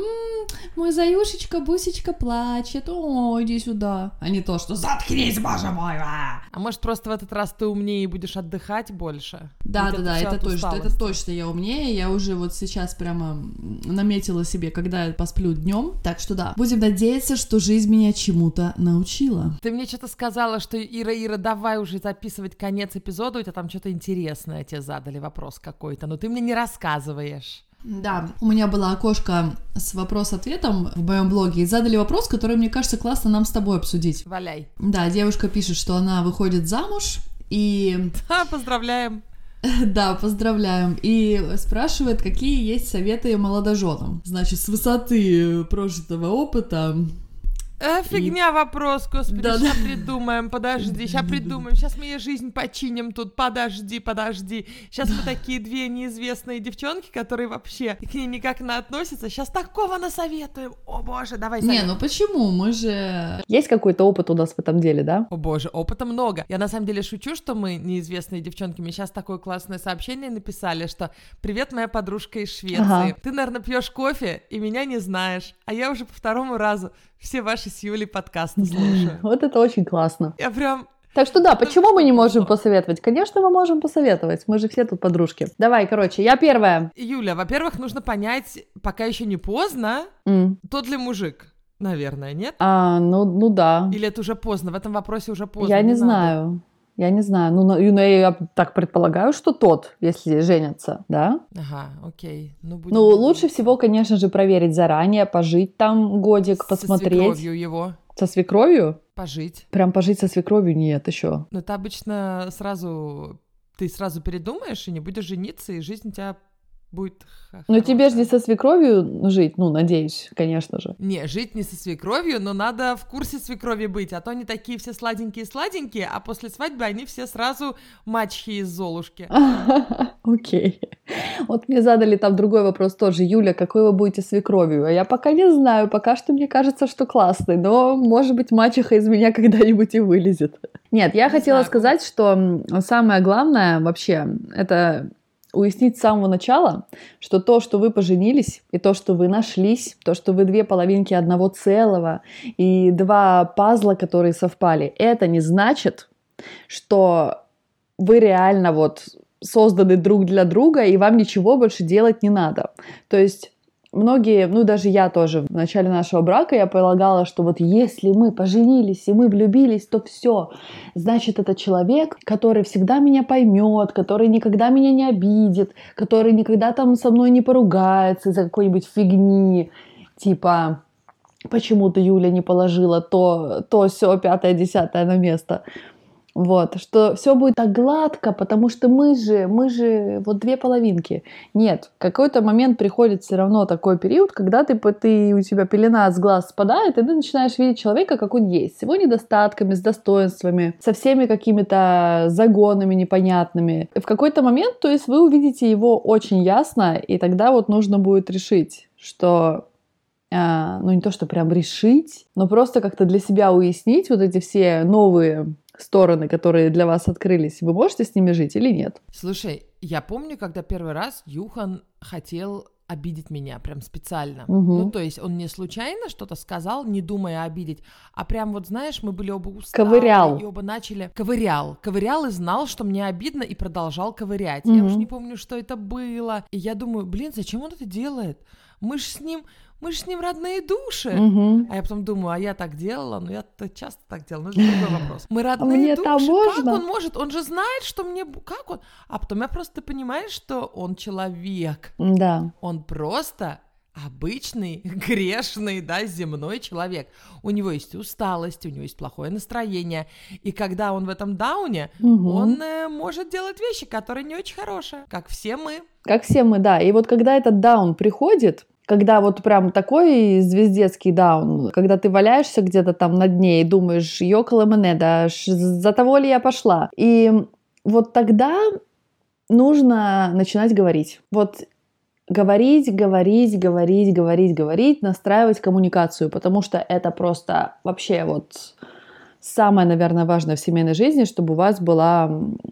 мой заюшечка, бусечка плачет, о, иди сюда. А не то, что заткнись, боже мой, а!» А может, просто в этот раз ты умнее и будешь отдыхать больше? Да, Ведь да, да, это точно, это точно я умнее, я уже вот сейчас прямо наметила себе, когда я посплю днем, так что да, будем надеяться, что жизнь меня чему-то научила. Ты мне что-то сказала, что Ира, Ира, давай уже записывать конец эпизода, у тебя там что-то интересное тебе задали вопрос какой-то, но ты мне не рассказываешь. Да, у меня было окошко с вопрос-ответом в моем блоге, и задали вопрос, который, мне кажется, классно нам с тобой обсудить. Валяй. Да, девушка пишет, что она выходит замуж, и Ха, поздравляем. да, поздравляем, и спрашивает, какие есть советы молодоженам. Значит, с высоты прожитого опыта Э, фигня вопрос, господи, Да, сейчас придумаем, подожди, сейчас придумаем, сейчас мы ей жизнь починим тут, подожди, подожди. Сейчас мы такие две неизвестные девчонки, которые вообще к ней никак не относятся, сейчас такого насоветуем, о боже, давай Не, совет. ну почему? Мы же... Есть какой-то опыт у нас в этом деле, да? О боже, опыта много. Я на самом деле шучу, что мы неизвестные девчонки. Мне сейчас такое классное сообщение написали, что «Привет, моя подружка из Швеции. Ага. Ты, наверное, пьешь кофе и меня не знаешь, а я уже по второму разу все ваши с Юлей подкасты слушаю». Вот это очень классно. Я прям Так что да, почему мы не можем посоветовать? Конечно, мы можем посоветовать. Мы же все тут подружки. Давай, короче, я первая. Юля, во-первых, нужно понять, пока еще не поздно, М. тот ли мужик, наверное, нет? А, ну, ну да. Или это уже поздно? В этом вопросе уже поздно. Я не надо. знаю. Я не знаю. Ну, ну, я так предполагаю, что тот, если женятся, да? Ага, окей. Ну, будем Ну, лучше всего, конечно же, проверить заранее, пожить там годик, Со посмотреть. свекровью его Со свекровью? пожить. Прям пожить со свекровью нет еще. Но это обычно сразу... Ты сразу передумаешь и не будешь жениться, и жизнь у тебя будет Но тебе же не со свекровью жить, ну, надеюсь, конечно же. Не, жить не со свекровью, но надо в курсе свекрови быть, а то они такие все сладенькие-сладенькие, а после свадьбы они все сразу мачхи из Золушки. Окей. Вот мне задали там другой вопрос тоже. Юля, какой вы будете свекровью? А я пока не знаю, пока что мне кажется, что классный, но, может быть, мачеха из меня когда-нибудь и вылезет. Нет, я хотела сказать, что самое главное вообще, это уяснить с самого начала, что то, что вы поженились, и то, что вы нашлись, то, что вы две половинки одного целого, и два пазла, которые совпали, это не значит, что вы реально вот созданы друг для друга, и вам ничего больше делать не надо. То есть многие, ну даже я тоже в начале нашего брака, я полагала, что вот если мы поженились и мы влюбились, то все, значит это человек, который всегда меня поймет, который никогда меня не обидит, который никогда там со мной не поругается из-за какой-нибудь фигни, типа почему то Юля не положила то, то, все, пятое, десятое на место. Вот, что все будет так гладко, потому что мы же, мы же вот две половинки. Нет, в какой-то момент приходит все равно такой период, когда ты, ты, у тебя пелена с глаз спадает, и ты начинаешь видеть человека, как он есть, с его недостатками, с достоинствами, со всеми какими-то загонами непонятными. И в какой-то момент, то есть вы увидите его очень ясно, и тогда вот нужно будет решить, что а, ну не то, что прям решить, но просто как-то для себя уяснить вот эти все новые стороны, которые для вас открылись, вы можете с ними жить или нет? Слушай, я помню, когда первый раз Юхан хотел обидеть меня прям специально. Угу. Ну, то есть он не случайно что-то сказал, не думая обидеть, а прям вот, знаешь, мы были оба устали. Ковырял. И оба начали... Ковырял. Ковырял и знал, что мне обидно, и продолжал ковырять. Угу. Я уже не помню, что это было. И я думаю, блин, зачем он это делает? Мы же с ним мы же с ним родные души. Угу. А я потом думаю, а я так делала, но я-то часто так делала, но это другой вопрос. Мы родные мне души, можно? как он может? Он же знает, что мне... Как он? А потом я просто понимаю, что он человек. Да. Он просто обычный, грешный, да, земной человек. У него есть усталость, у него есть плохое настроение. И когда он в этом дауне, угу. он э, может делать вещи, которые не очень хорошие, как все мы. Как все мы, да. И вот когда этот даун приходит, когда вот прям такой звездецкий даун, когда ты валяешься где-то там на дне и думаешь, ёкала мене, да, за того ли я пошла. И вот тогда нужно начинать говорить. Вот говорить, говорить, говорить, говорить, говорить, настраивать коммуникацию, потому что это просто вообще вот самое, наверное, важное в семейной жизни, чтобы у вас была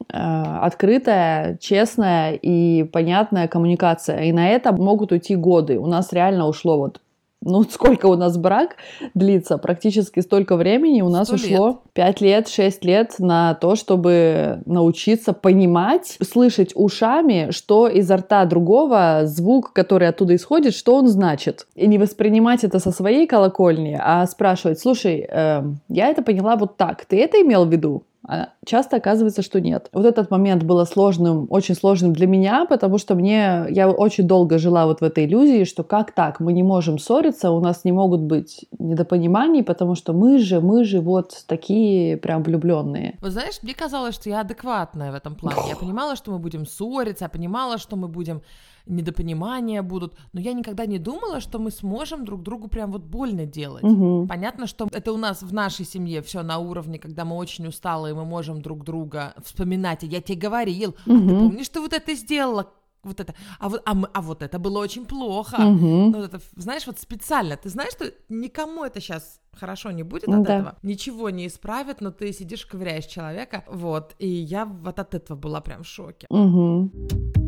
э, открытая, честная и понятная коммуникация. И на это могут уйти годы. У нас реально ушло вот ну, сколько у нас брак длится, практически столько времени у нас ушло лет. 5 лет, 6 лет на то, чтобы научиться понимать, слышать ушами, что изо рта другого звук, который оттуда исходит, что он значит. И не воспринимать это со своей колокольни, а спрашивать, слушай, э, я это поняла вот так, ты это имел в виду? А часто оказывается, что нет. Вот этот момент был сложным, очень сложным для меня, потому что мне, я очень долго жила вот в этой иллюзии, что как так, мы не можем ссориться, у нас не могут быть недопониманий, потому что мы же, мы же вот такие прям влюбленные. Вот знаешь, мне казалось, что я адекватная в этом плане. Я понимала, что мы будем ссориться, я понимала, что мы будем недопонимания будут, но я никогда не думала, что мы сможем друг другу прям вот больно делать. Угу. Понятно, что это у нас в нашей семье все на уровне, когда мы очень усталы, и мы можем друг друга вспоминать. я тебе говорил, угу. ты помнишь, что вот это сделала? вот это, а вот, а, мы, а вот это было очень плохо. Угу. Ну, это, знаешь, вот специально. Ты знаешь, что никому это сейчас хорошо не будет от да. этого. Ничего не исправит, но ты сидишь, ковыряешь человека. Вот. И я вот от этого была прям в шоке. Угу.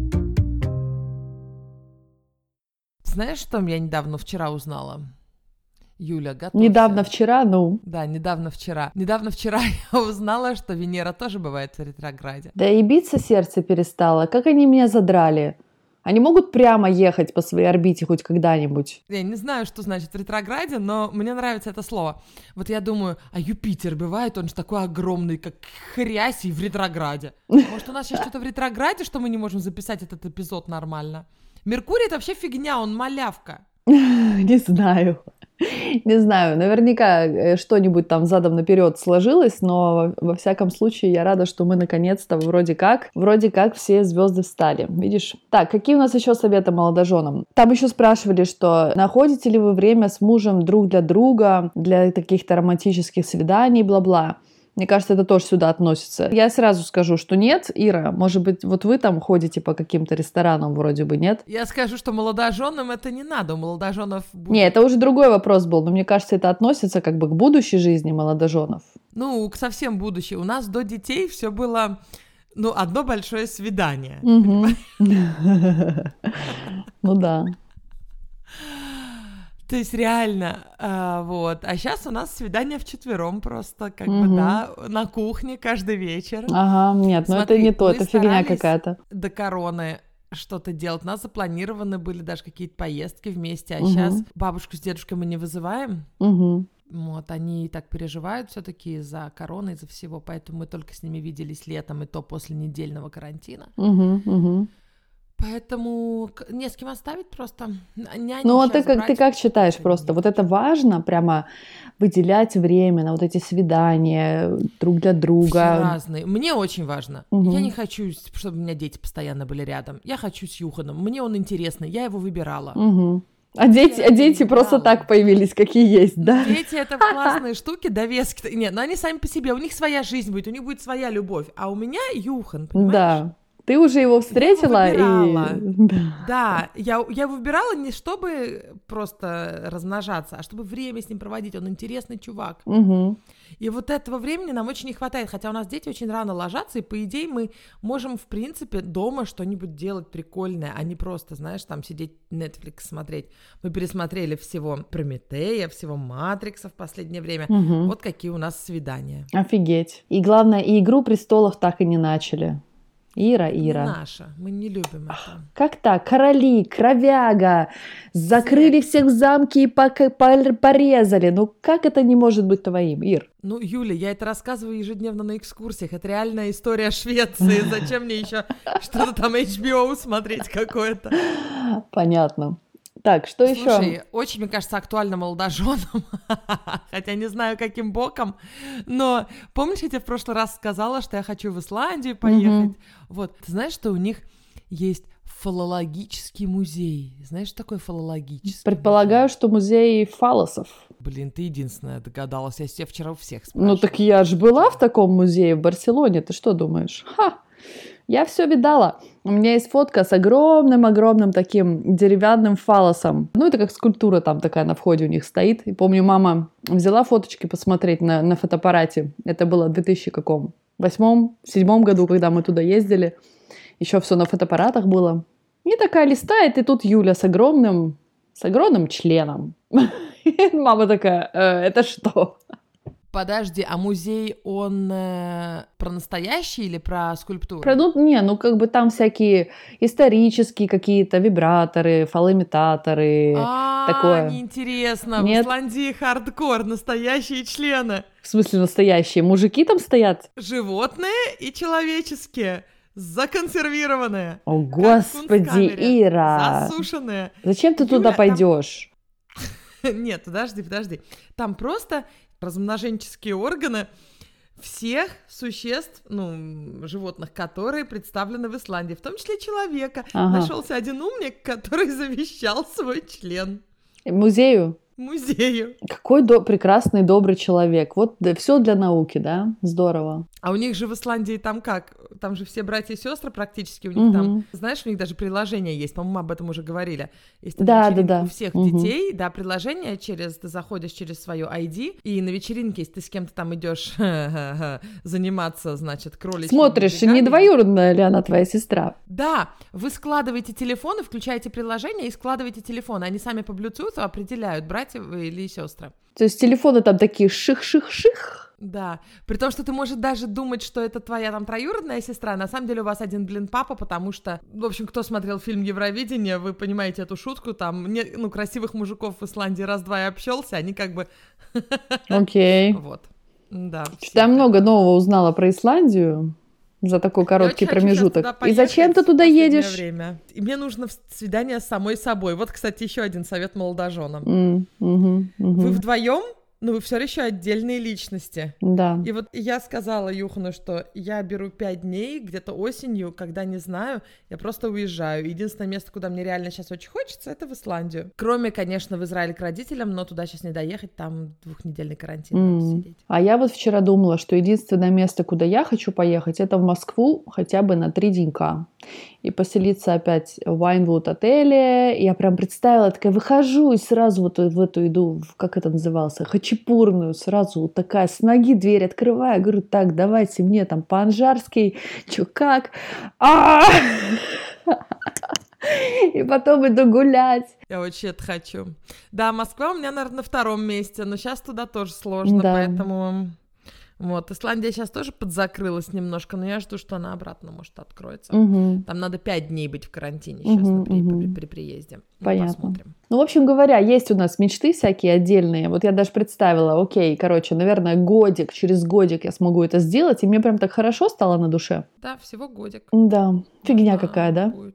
Знаешь, что я недавно вчера узнала? Юля, готовься. Недавно вчера, ну. Да, недавно вчера. Недавно вчера я узнала, что Венера тоже бывает в ретрограде. Да и биться сердце перестало. Как они меня задрали. Они могут прямо ехать по своей орбите хоть когда-нибудь? Я не знаю, что значит в ретрограде, но мне нравится это слово. Вот я думаю, а Юпитер бывает, он же такой огромный, как хрясь и в ретрограде. Может, у нас сейчас что-то в ретрограде, что мы не можем записать этот эпизод нормально? Меркурий это вообще фигня, он малявка. Не знаю. Не знаю, наверняка э, что-нибудь там задом наперед сложилось, но во всяком случае я рада, что мы наконец-то вроде как, вроде как все звезды встали. Видишь? Так, какие у нас еще советы молодоженам? Там еще спрашивали, что находите ли вы время с мужем друг для друга, для каких-то романтических свиданий, бла-бла. Мне кажется, это тоже сюда относится. Я сразу скажу, что нет, Ира, может быть, вот вы там ходите по каким-то ресторанам вроде бы, нет? Я скажу, что молодоженам это не надо, у молодоженов... Будет... Не, это уже другой вопрос был, но мне кажется, это относится как бы к будущей жизни молодоженов. Ну, к совсем будущей. У нас до детей все было, ну, одно большое свидание. Ну да. То есть реально, а, вот. А сейчас у нас свидание в четвером просто, как угу. бы, да, на кухне каждый вечер. Ага, нет, ну это не то, это фигня какая-то. До короны что-то делать. У нас запланированы были даже какие-то поездки вместе, а угу. сейчас бабушку с дедушкой мы не вызываем. Угу. Вот, они так переживают все-таки за корону, из-за всего, поэтому мы только с ними виделись летом, и то после недельного карантина. Угу, угу. Поэтому не с кем оставить просто. Няню ну, а ты как, ты как считаешь просто? Вот это важно прямо выделять время на вот эти свидания друг для друга? Все разные. Мне очень важно. Угу. Я не хочу, чтобы у меня дети постоянно были рядом. Я хочу с Юханом. Мне он интересный. Я его выбирала. Угу. А дети, а дети просто так появились, какие есть, да? Дети это классные штуки, довески. Нет, но они сами по себе, у них своя жизнь будет, у них будет своя любовь. А у меня Юхан, понимаешь? Да. Ты уже его встретила его и... Да, я, я его выбирала не чтобы просто размножаться, а чтобы время с ним проводить. Он интересный чувак. Угу. И вот этого времени нам очень не хватает. Хотя у нас дети очень рано ложатся, и по идее мы можем, в принципе, дома что-нибудь делать прикольное, а не просто, знаешь, там сидеть Netflix смотреть. Мы пересмотрели всего Прометея, всего Матрикса в последнее время. Угу. Вот какие у нас свидания. Офигеть. И главное, и «Игру престолов» так и не начали. Ира, Ира. Наша, мы не любим это. Как так? Короли, кровяга, закрыли всех в замке и порезали. Ну как это не может быть твоим, Ир? Ну, Юля, я это рассказываю ежедневно на экскурсиях. Это реальная история Швеции. Зачем мне еще что-то там HBO смотреть какое-то? Понятно. Так, что Слушай, еще? Слушай, очень, мне кажется, актуально молодоженам, хотя не знаю, каким боком, но помнишь, я тебе в прошлый раз сказала, что я хочу в Исландию поехать? Вот, ты знаешь, что у них есть фалологический музей. Знаешь, что такое фалологический? Предполагаю, музей? что музей фалосов. Блин, ты единственная догадалась. Я тебе вчера у всех спрашивала. Ну так я же была в таком музее в Барселоне. Ты что думаешь? Ха! Я все видала. У меня есть фотка с огромным-огромным таким деревянным фалосом. Ну, это как скульптура там такая на входе у них стоит. И помню, мама взяла фоточки посмотреть на, на фотоаппарате. Это было в 2000 каком? Восьмом, седьмом году, когда мы туда ездили. Еще все на фотоаппаратах было. И такая листает, и тут Юля с огромным, с огромным членом. Мама такая, «Э, это что? Подожди, а музей, он э, про настоящий или про скульптуру? Про, ну, не, ну как бы там всякие исторические какие-то вибраторы, фалоимитаторы, а, такое. неинтересно, Нет? в Исландии хардкор, настоящие члены. В смысле настоящие? Мужики там стоят? Животные и человеческие. Законсервированные. О, господи, Ира. Засушенные. Зачем ты Юля, туда пойдешь? Там... Нет, подожди, подожди. Там просто размноженческие органы всех существ, ну, животных, которые представлены в Исландии, в том числе человека. Ага. Нашелся один умник, который завещал свой член. Музею? Музею. Какой до- прекрасный, добрый человек. Вот да, все для науки, да? Здорово. А у них же в Исландии там как? Там же все братья и сестры практически у них угу. там. Знаешь, у них даже приложение есть, по-моему, об этом уже говорили. Есть да, да, да. У всех угу. детей, да, приложение через, ты заходишь через свою ID, и на вечеринке, если ты с кем-то там идешь заниматься, значит, кроличьим. Смотришь, бегами, не двоюродная ли она твоя сестра? Да, вы складываете телефоны, включаете приложение и складываете телефоны. Они сами по Bluetooth определяют, братья или сестры. То есть телефоны там такие ших-ших-ших, да, при том, что ты можешь даже думать, что это твоя там троюродная сестра, на самом деле у вас один, блин, папа, потому что, в общем, кто смотрел фильм «Евровидение», вы понимаете эту шутку, там, не, ну, красивых мужиков в Исландии раз-два и общался, они как бы... Окей. Okay. Вот, да. Я много нового узнала про Исландию. За такой короткий промежуток. И зачем ты туда едешь? Время. И мне нужно свидание с самой собой. Вот, кстати, еще один совет молодоженам. М, мгм, мгм. Вы вдвоем, но вы все еще отдельные личности. Да. И вот я сказала Юхану, что я беру пять дней где-то осенью, когда не знаю, я просто уезжаю. Единственное место, куда мне реально сейчас очень хочется, это в Исландию. Кроме, конечно, в Израиль к родителям, но туда сейчас не доехать, там двухнедельный карантин М. сидеть. А я вот вчера думала, что единственное место, куда я хочу поехать, это в Москву хотя бы на три денька. И поселиться опять в Вайнвуд отеле. Я прям представила, такая выхожу и сразу вот в эту иду, как это назывался, хачапурную, сразу вот такая с ноги дверь открываю, говорю, так, давайте мне там по-анжарски, чё как. А! И потом иду гулять. Я очень это хочу. Да, Москва у меня, наверное, на втором месте, но сейчас туда тоже сложно, Да. поэтому... Вот, Исландия сейчас тоже подзакрылась немножко, но я жду, что она обратно, может, откроется. Мгм. Там надо пять дней быть в карантине сейчас на при, мгм. при- при приезде. Ну, Понятно. посмотрим. Ну, в общем говоря, есть у нас мечты всякие отдельные. Вот я даже представила, окей, короче, наверное, годик, через годик я смогу это сделать, и мне прям так хорошо стало на душе. Да, всего годик. Да, фигня Да, какая, да? будет.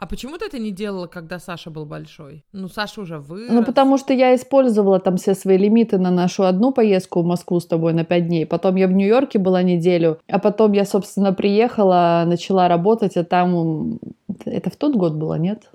А почему ты это не делала, когда Саша был большой? Ну, Саша уже вырос. Ну, потому что я использовала там все свои лимиты на нашу одну поездку в Москву с тобой на пять дней. Потом я в Нью-Йорке была неделю. А потом я, собственно, приехала, начала работать, а там... Это в тот год было, нет?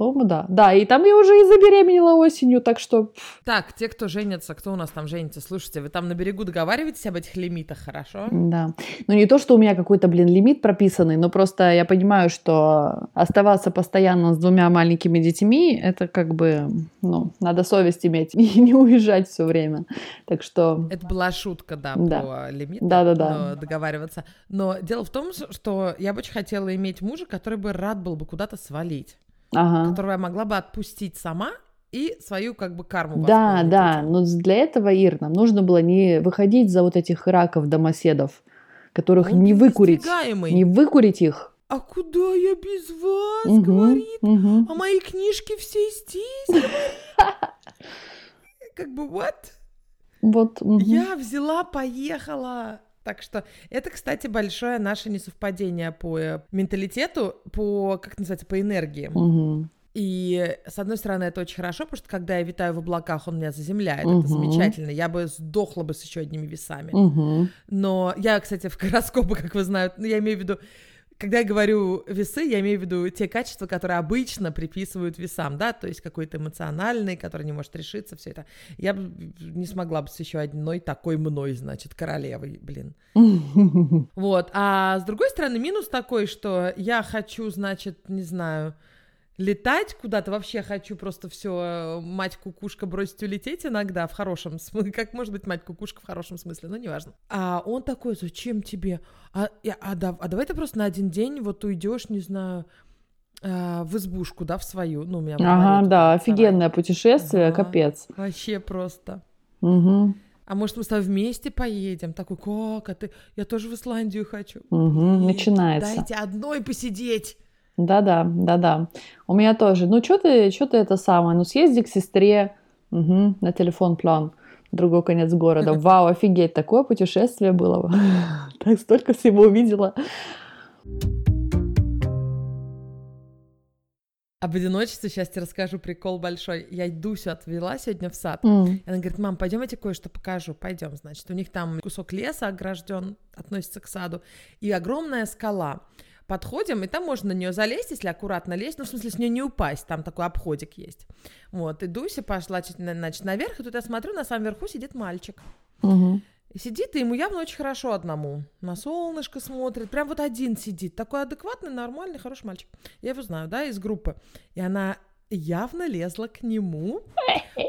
По-моему, да. Да, и там я уже и забеременела осенью, так что... Так, те, кто женится, кто у нас там женится, слушайте, вы там на берегу договариваетесь об этих лимитах, хорошо? Да. Ну, не то, что у меня какой-то, блин, лимит прописанный, но просто я понимаю, что оставаться постоянно с двумя маленькими детьми, это как бы, ну, надо совесть иметь и не уезжать все время. Так что... Это была шутка, да, Да. про лимиты, Да-да-да. договариваться. Но дело в том, что я бы очень хотела иметь мужа, который бы рад был бы куда-то свалить, Ага. которого я могла бы отпустить сама и свою как бы карму Да, да, этим. но для этого, Ир, нам нужно было не выходить за вот этих раков домоседов, которых Он не выкурить, не выкурить их. А куда я без вас, Мгм, говорит? мгм. А мои книжки все здесь. Как бы? Вот. мгм. Я взяла, поехала. Так что это, кстати, большое наше несовпадение по э, менталитету, по, как называется, по энергии. И, с одной стороны, это очень хорошо, потому что когда я витаю в облаках, он меня заземляет. Мгм. Это замечательно. Я бы сдохла бы с еще одними весами. Мгм. Но я, кстати, в гороскопы, как вы знаете, ну, я имею в виду, когда я говорю весы, я имею в виду те качества, которые обычно приписывают весам, да, то есть какой-то эмоциональный, который не может решиться, все это. Я бы не смогла бы с еще одной такой мной, значит, королевой, блин. Вот. А с другой стороны, минус такой, что я хочу, значит, не знаю, летать куда-то, вообще хочу просто все мать кукушка бросить улететь иногда в хорошем смысле, как может быть мать кукушка в хорошем смысле, ну неважно. А он такой, зачем тебе? А, я- а, да- а давай ты просто на один день вот уйдешь, не знаю, а, в избушку, да, в свою, ну у меня Ага, да, сарай. офигенное путешествие, Да. капец. Вообще просто. Мгм. А может, мы с тобой вместе поедем? Такой, как? А ты? Я тоже в Исландию хочу. Нет, Начинается. Дайте одной посидеть. Да-да, да-да. У меня тоже. Ну, что ты, что ты это самое? Ну, съезди к сестре Мгм, на телефон план. Другой конец города. Вау, офигеть, такое путешествие было. Так столько всего увидела. Об одиночестве сейчас тебе расскажу прикол большой. Я Дусю отвела сегодня в сад. М, И она говорит, мам, пойдем я тебе кое-что покажу. Пойдем, значит. У них там кусок леса огражден, относится к саду, и огромная скала. Подходим, и там можно на нее залезть, если аккуратно лезть, ну, в смысле, с нее не упасть, там такой обходик есть. Вот, и Дуся пошла, значит, наверх, и тут я смотрю, на самом верху сидит мальчик. И сидит, и ему явно очень хорошо одному. На солнышко смотрит. Прям вот один сидит. Такой адекватный, нормальный, хороший мальчик. Я его знаю, да, из группы. И она явно лезла к нему.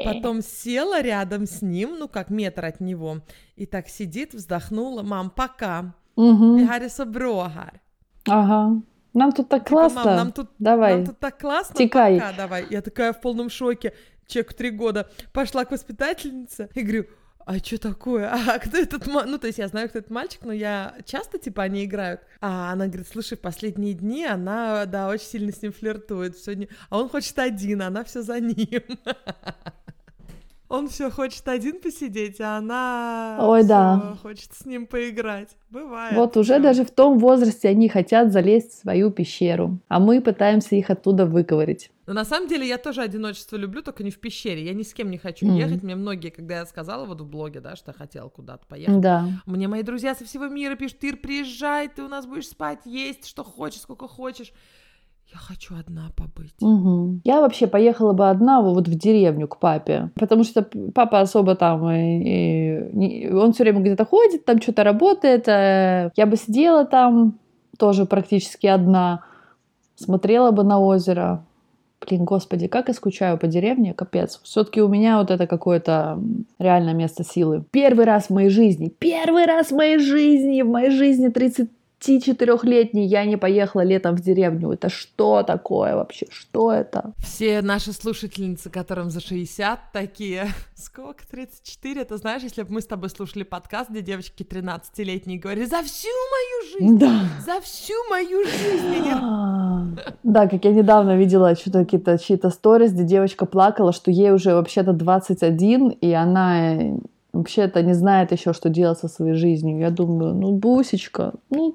Потом села рядом с ним, ну как метр от него. И так сидит, вздохнула. Мам, пока. Мгм. Гарриса Брогар. Ага. Нам тут так Типа, «Мам, классно. нам тут, Давай. нам тут так классно. Текай. Пока, давай. Я такая в полном шоке. Чек три года. Пошла к воспитательнице и говорю, а что такое? А кто этот ма-?» Ну, то есть я знаю, кто этот мальчик, но я часто, типа, они играют. А она говорит, слушай, последние дни она, да, очень сильно с ним флиртует. Не- А он хочет один, а она все за ним. Он все хочет один посидеть, а она Ой, да. хочет с ним поиграть. Бывает. Вот уже всё. даже в том возрасте они хотят залезть в свою пещеру, а мы пытаемся их оттуда выковырить. Но на самом деле я тоже одиночество люблю, только не в пещере. Я ни с кем не хочу Мгм. ехать. Мне многие, когда я сказала вот в блоге, да, что хотела куда-то поехать, Да. Мне мои друзья со всего мира пишут, Тир, приезжай, ты у нас будешь спать, есть, что хочешь, сколько хочешь. Я хочу одна побыть. Мгм. Я вообще поехала бы одна вот в деревню к папе, потому что папа особо там, и- и он все время где-то ходит, там что-то работает. э, Я бы сидела там тоже практически одна, смотрела бы на озеро. Блин, господи, как я скучаю по деревне, капец. Все-таки у меня вот это какое-то м, реальное место силы. Первый раз в моей жизни, первый раз в моей жизни, в моей жизни 34-летней я не поехала летом в деревню. Это что такое вообще? Что это? Все наши слушательницы, которым за 60, такие, сколько, 34, это знаешь, если бы мы с тобой слушали подкаст, где девочки 13-летние говорили, за всю мою жизнь, Да. за всю мою жизнь. Да, как я недавно видела что-то какие-то чьи-то сторис, где девочка плакала, что ей уже вообще-то 21, и она вообще-то не знает еще, что делать со своей жизнью. Я думаю, ну, Бусечка, ну,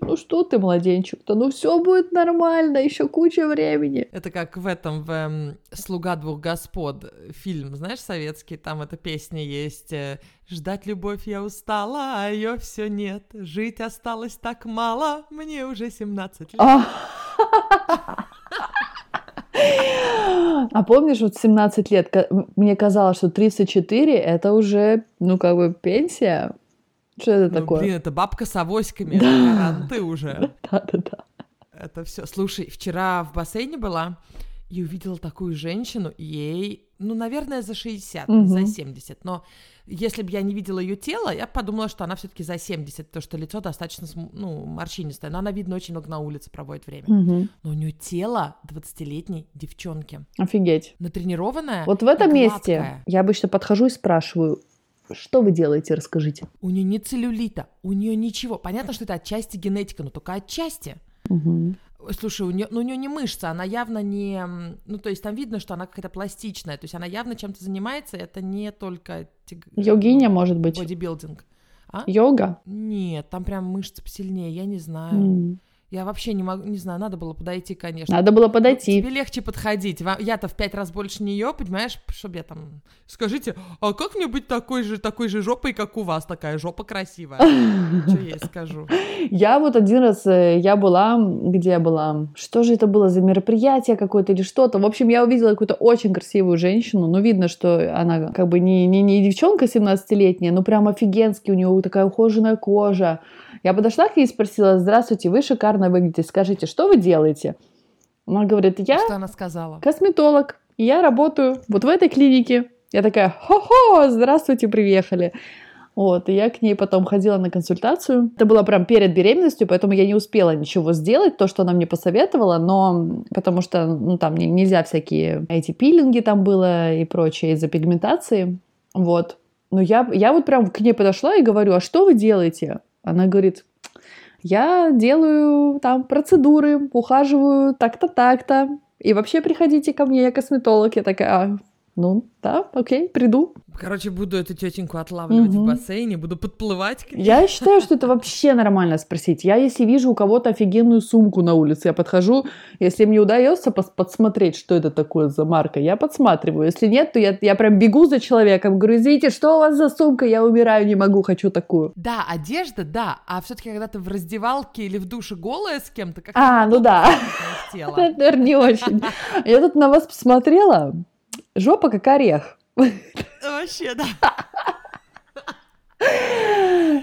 ну что ты, младенчик-то, ну все будет нормально, еще куча времени. Это как в этом, в эм, «Слуга двух господ» фильм, знаешь, советский, там эта песня есть э, «Ждать любовь я устала, а ее все нет, жить осталось так мало, мне уже 17 лет». А помнишь, вот 17 лет, мне казалось, что 34 это уже, ну, как бы пенсия. Что это Ну, такое? блин, это бабка с авоськами, Да. а ты уже. Да-да-да. Это все. Слушай, вчера в бассейне была и увидела такую женщину, ей, ну, наверное, за 60, не за Мгм. 70, но если бы я не видела ее тело, я подумала, что она все-таки за 70, потому что лицо достаточно, ну, морщинистое, но она, видно, очень много на улице проводит время. Мгм. Но у нее тело 20-летней девчонки. Офигеть. Натренированная. Вот в этом и месте гладкая. я обычно подхожу и спрашиваю, что вы делаете, расскажите. У нее не целлюлита, у нее ничего. Понятно, что это отчасти генетика, но только отчасти. Мгм. Слушай, у нее, ну, у нее не мышца, она явно не... Ну, то есть там видно, что она какая-то пластичная, то есть она явно чем-то занимается, это не только... тяг- Йогиня, может быть? Бодибилдинг. А? Йога? Нет, там прям мышцы посильнее, я не знаю. М. Я вообще не могу, не знаю, надо было подойти, конечно. Надо было подойти. Тебе легче подходить. Я-то в пять раз больше нее, понимаешь, чтобы я там... Скажите, а как мне быть такой же, такой же жопой, как у вас? Такая жопа красивая. Что я ей скажу? Я вот один раз, э, я была, где я была? Что же это было за мероприятие какое-то или что-то? В общем, я увидела какую-то очень красивую женщину. Ну, видно, что она как бы не, не, не девчонка 17-летняя, но прям офигенски, у нее такая ухоженная кожа. Я подошла к ней и спросила, здравствуйте, вы шикарно выглядите, скажите, что вы делаете? Она говорит, я Что она сказала? косметолог, я работаю вот в этой клинике. Я такая, хо-хо, здравствуйте, приехали. Вот, и я к ней потом ходила на консультацию. Это было прям перед беременностью, поэтому я не успела ничего сделать, то, что она мне посоветовала, но потому что, ну, там не- нельзя всякие эти пилинги там было и прочее из-за пигментации, вот. Но я, я вот прям к ней подошла и говорю, а что вы делаете? Она говорит, я делаю там процедуры, ухаживаю так-то, так-то. И вообще приходите ко мне, я косметолог. Я такая, «А, ну да, окей, приду. Короче, буду эту тетеньку отлавливать в Мгм. бассейне, буду подплывать к ней. Я считаю, что это вообще нормально спросить. Я, если вижу у кого-то офигенную сумку на улице, я подхожу, если мне удается подсмотреть, что это такое за марка, я подсматриваю. Если нет, то я, я прям бегу за человеком, говорю, извините, что у вас за сумка, я умираю, не могу, хочу такую. Да, одежда, да, а все-таки когда ты в раздевалке или в душе голая с кем-то, как А, ну да. Это, наверное, не очень. Я тут на вас посмотрела, жопа как орех. Вообще, да.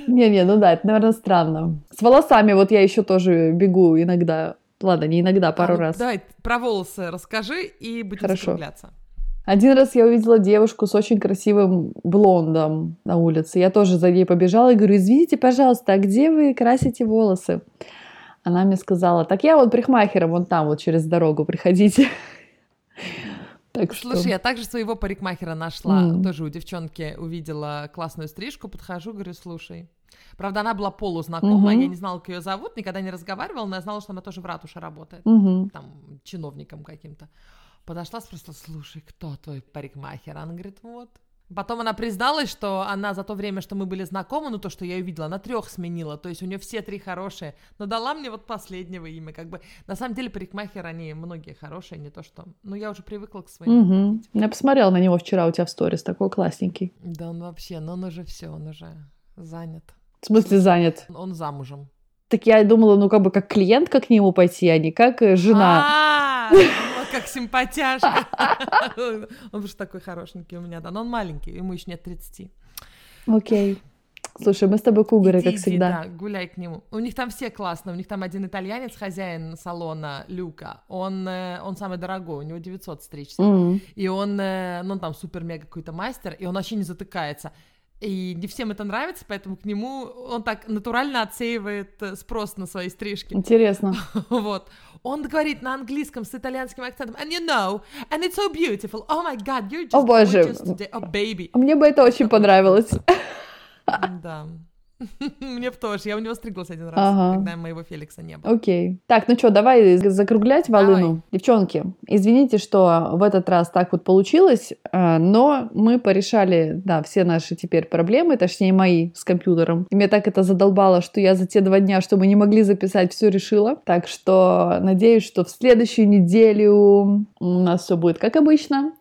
Не-не, ну да, это, наверное, странно. С волосами вот я еще тоже бегу иногда. Ладно, не иногда, пару А вот раз. Давай про волосы расскажи и будем Хорошо. закругляться. Один раз я увидела девушку с очень красивым блондом на улице. Я тоже за ней побежала и говорю, извините, пожалуйста, а где вы красите волосы? Она мне сказала, так я вот парикмахером вон там, вот через дорогу, приходите. Так что... Слушай, я также своего парикмахера нашла. М. Тоже у девчонки увидела классную стрижку, подхожу, говорю, слушай. Правда, она была полузнакомая, Мгм. я не знала, как ее зовут, никогда не разговаривала, но я знала, что она тоже в ратуше работает. Мгм. Там, чиновником каким-то. Подошла, спросила, слушай, кто твой парикмахер? Она говорит, вот, Потом она призналась, что она за то время, что мы были знакомы, ну то, что я ее видела, она трех сменила, то есть у нее все три хорошие, но дала мне вот последнего имя, как бы. На самом деле парикмахер, они многие хорошие, не то что... Ну я уже привыкла к своим. Угу. Я посмотрела на него вчера у тебя в сторис, такой классненький. Да, он вообще, но он уже все, он уже занят. В смысле занят? Он замужем. Так я думала, ну как бы как клиентка к нему пойти, а не как э, жена. А, вот как симпатяшка. Он же такой хорошенький у меня, да, но он маленький, ему еще нет 30. Окей. Слушай, мы с тобой кугары, Иди, как иди, всегда. да, гуляй к нему. У них там все классно. У них там один итальянец, хозяин салона Люка. Он, э, он самый дорогой, у него 900 стричься. М. И он, э, ну, он там супер-мега какой-то мастер, и он вообще не затыкается. И не всем это нравится, поэтому к нему он так натурально отсеивает э, спрос на свои стрижки. Интересно. Вот. Он говорит на английском с итальянским акцентом. And you know, and it's so beautiful. Oh my God, you're just О, боже. gorgeous today. Oh, baby. Мне бы это очень понравилось. Да. Мне тоже. Я у него стриглась один раз, Ага. когда моего Феликса не было. Окей. Так, ну что, давай закруглять волыну. Девчонки, извините, что в этот раз так вот получилось, а, но мы порешали, да, все наши теперь проблемы, точнее мои с компьютером. И меня так это задолбало, что я за те два дня, что мы не могли записать, все решила. Так что надеюсь, что в следующую неделю у нас все будет как обычно.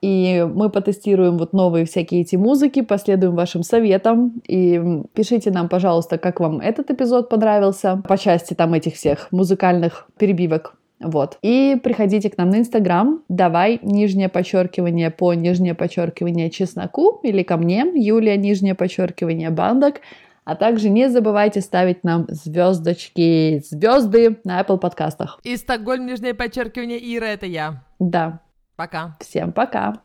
И мы потестируем вот новые всякие эти музыки, последуем вашим советам. И пишите нам, пожалуйста, как вам этот эпизод понравился по части там этих всех музыкальных перебивок. Вот. И приходите к нам на Инстаграм. Давай нижнее подчеркивание по нижнее подчеркивание чесноку или ко мне, Юлия, нижнее подчеркивание бандок. А также не забывайте ставить нам звездочки, звезды на Apple подкастах. И Стокгольм, нижнее подчеркивание, Ира, это я. Да, Пока. всем пока!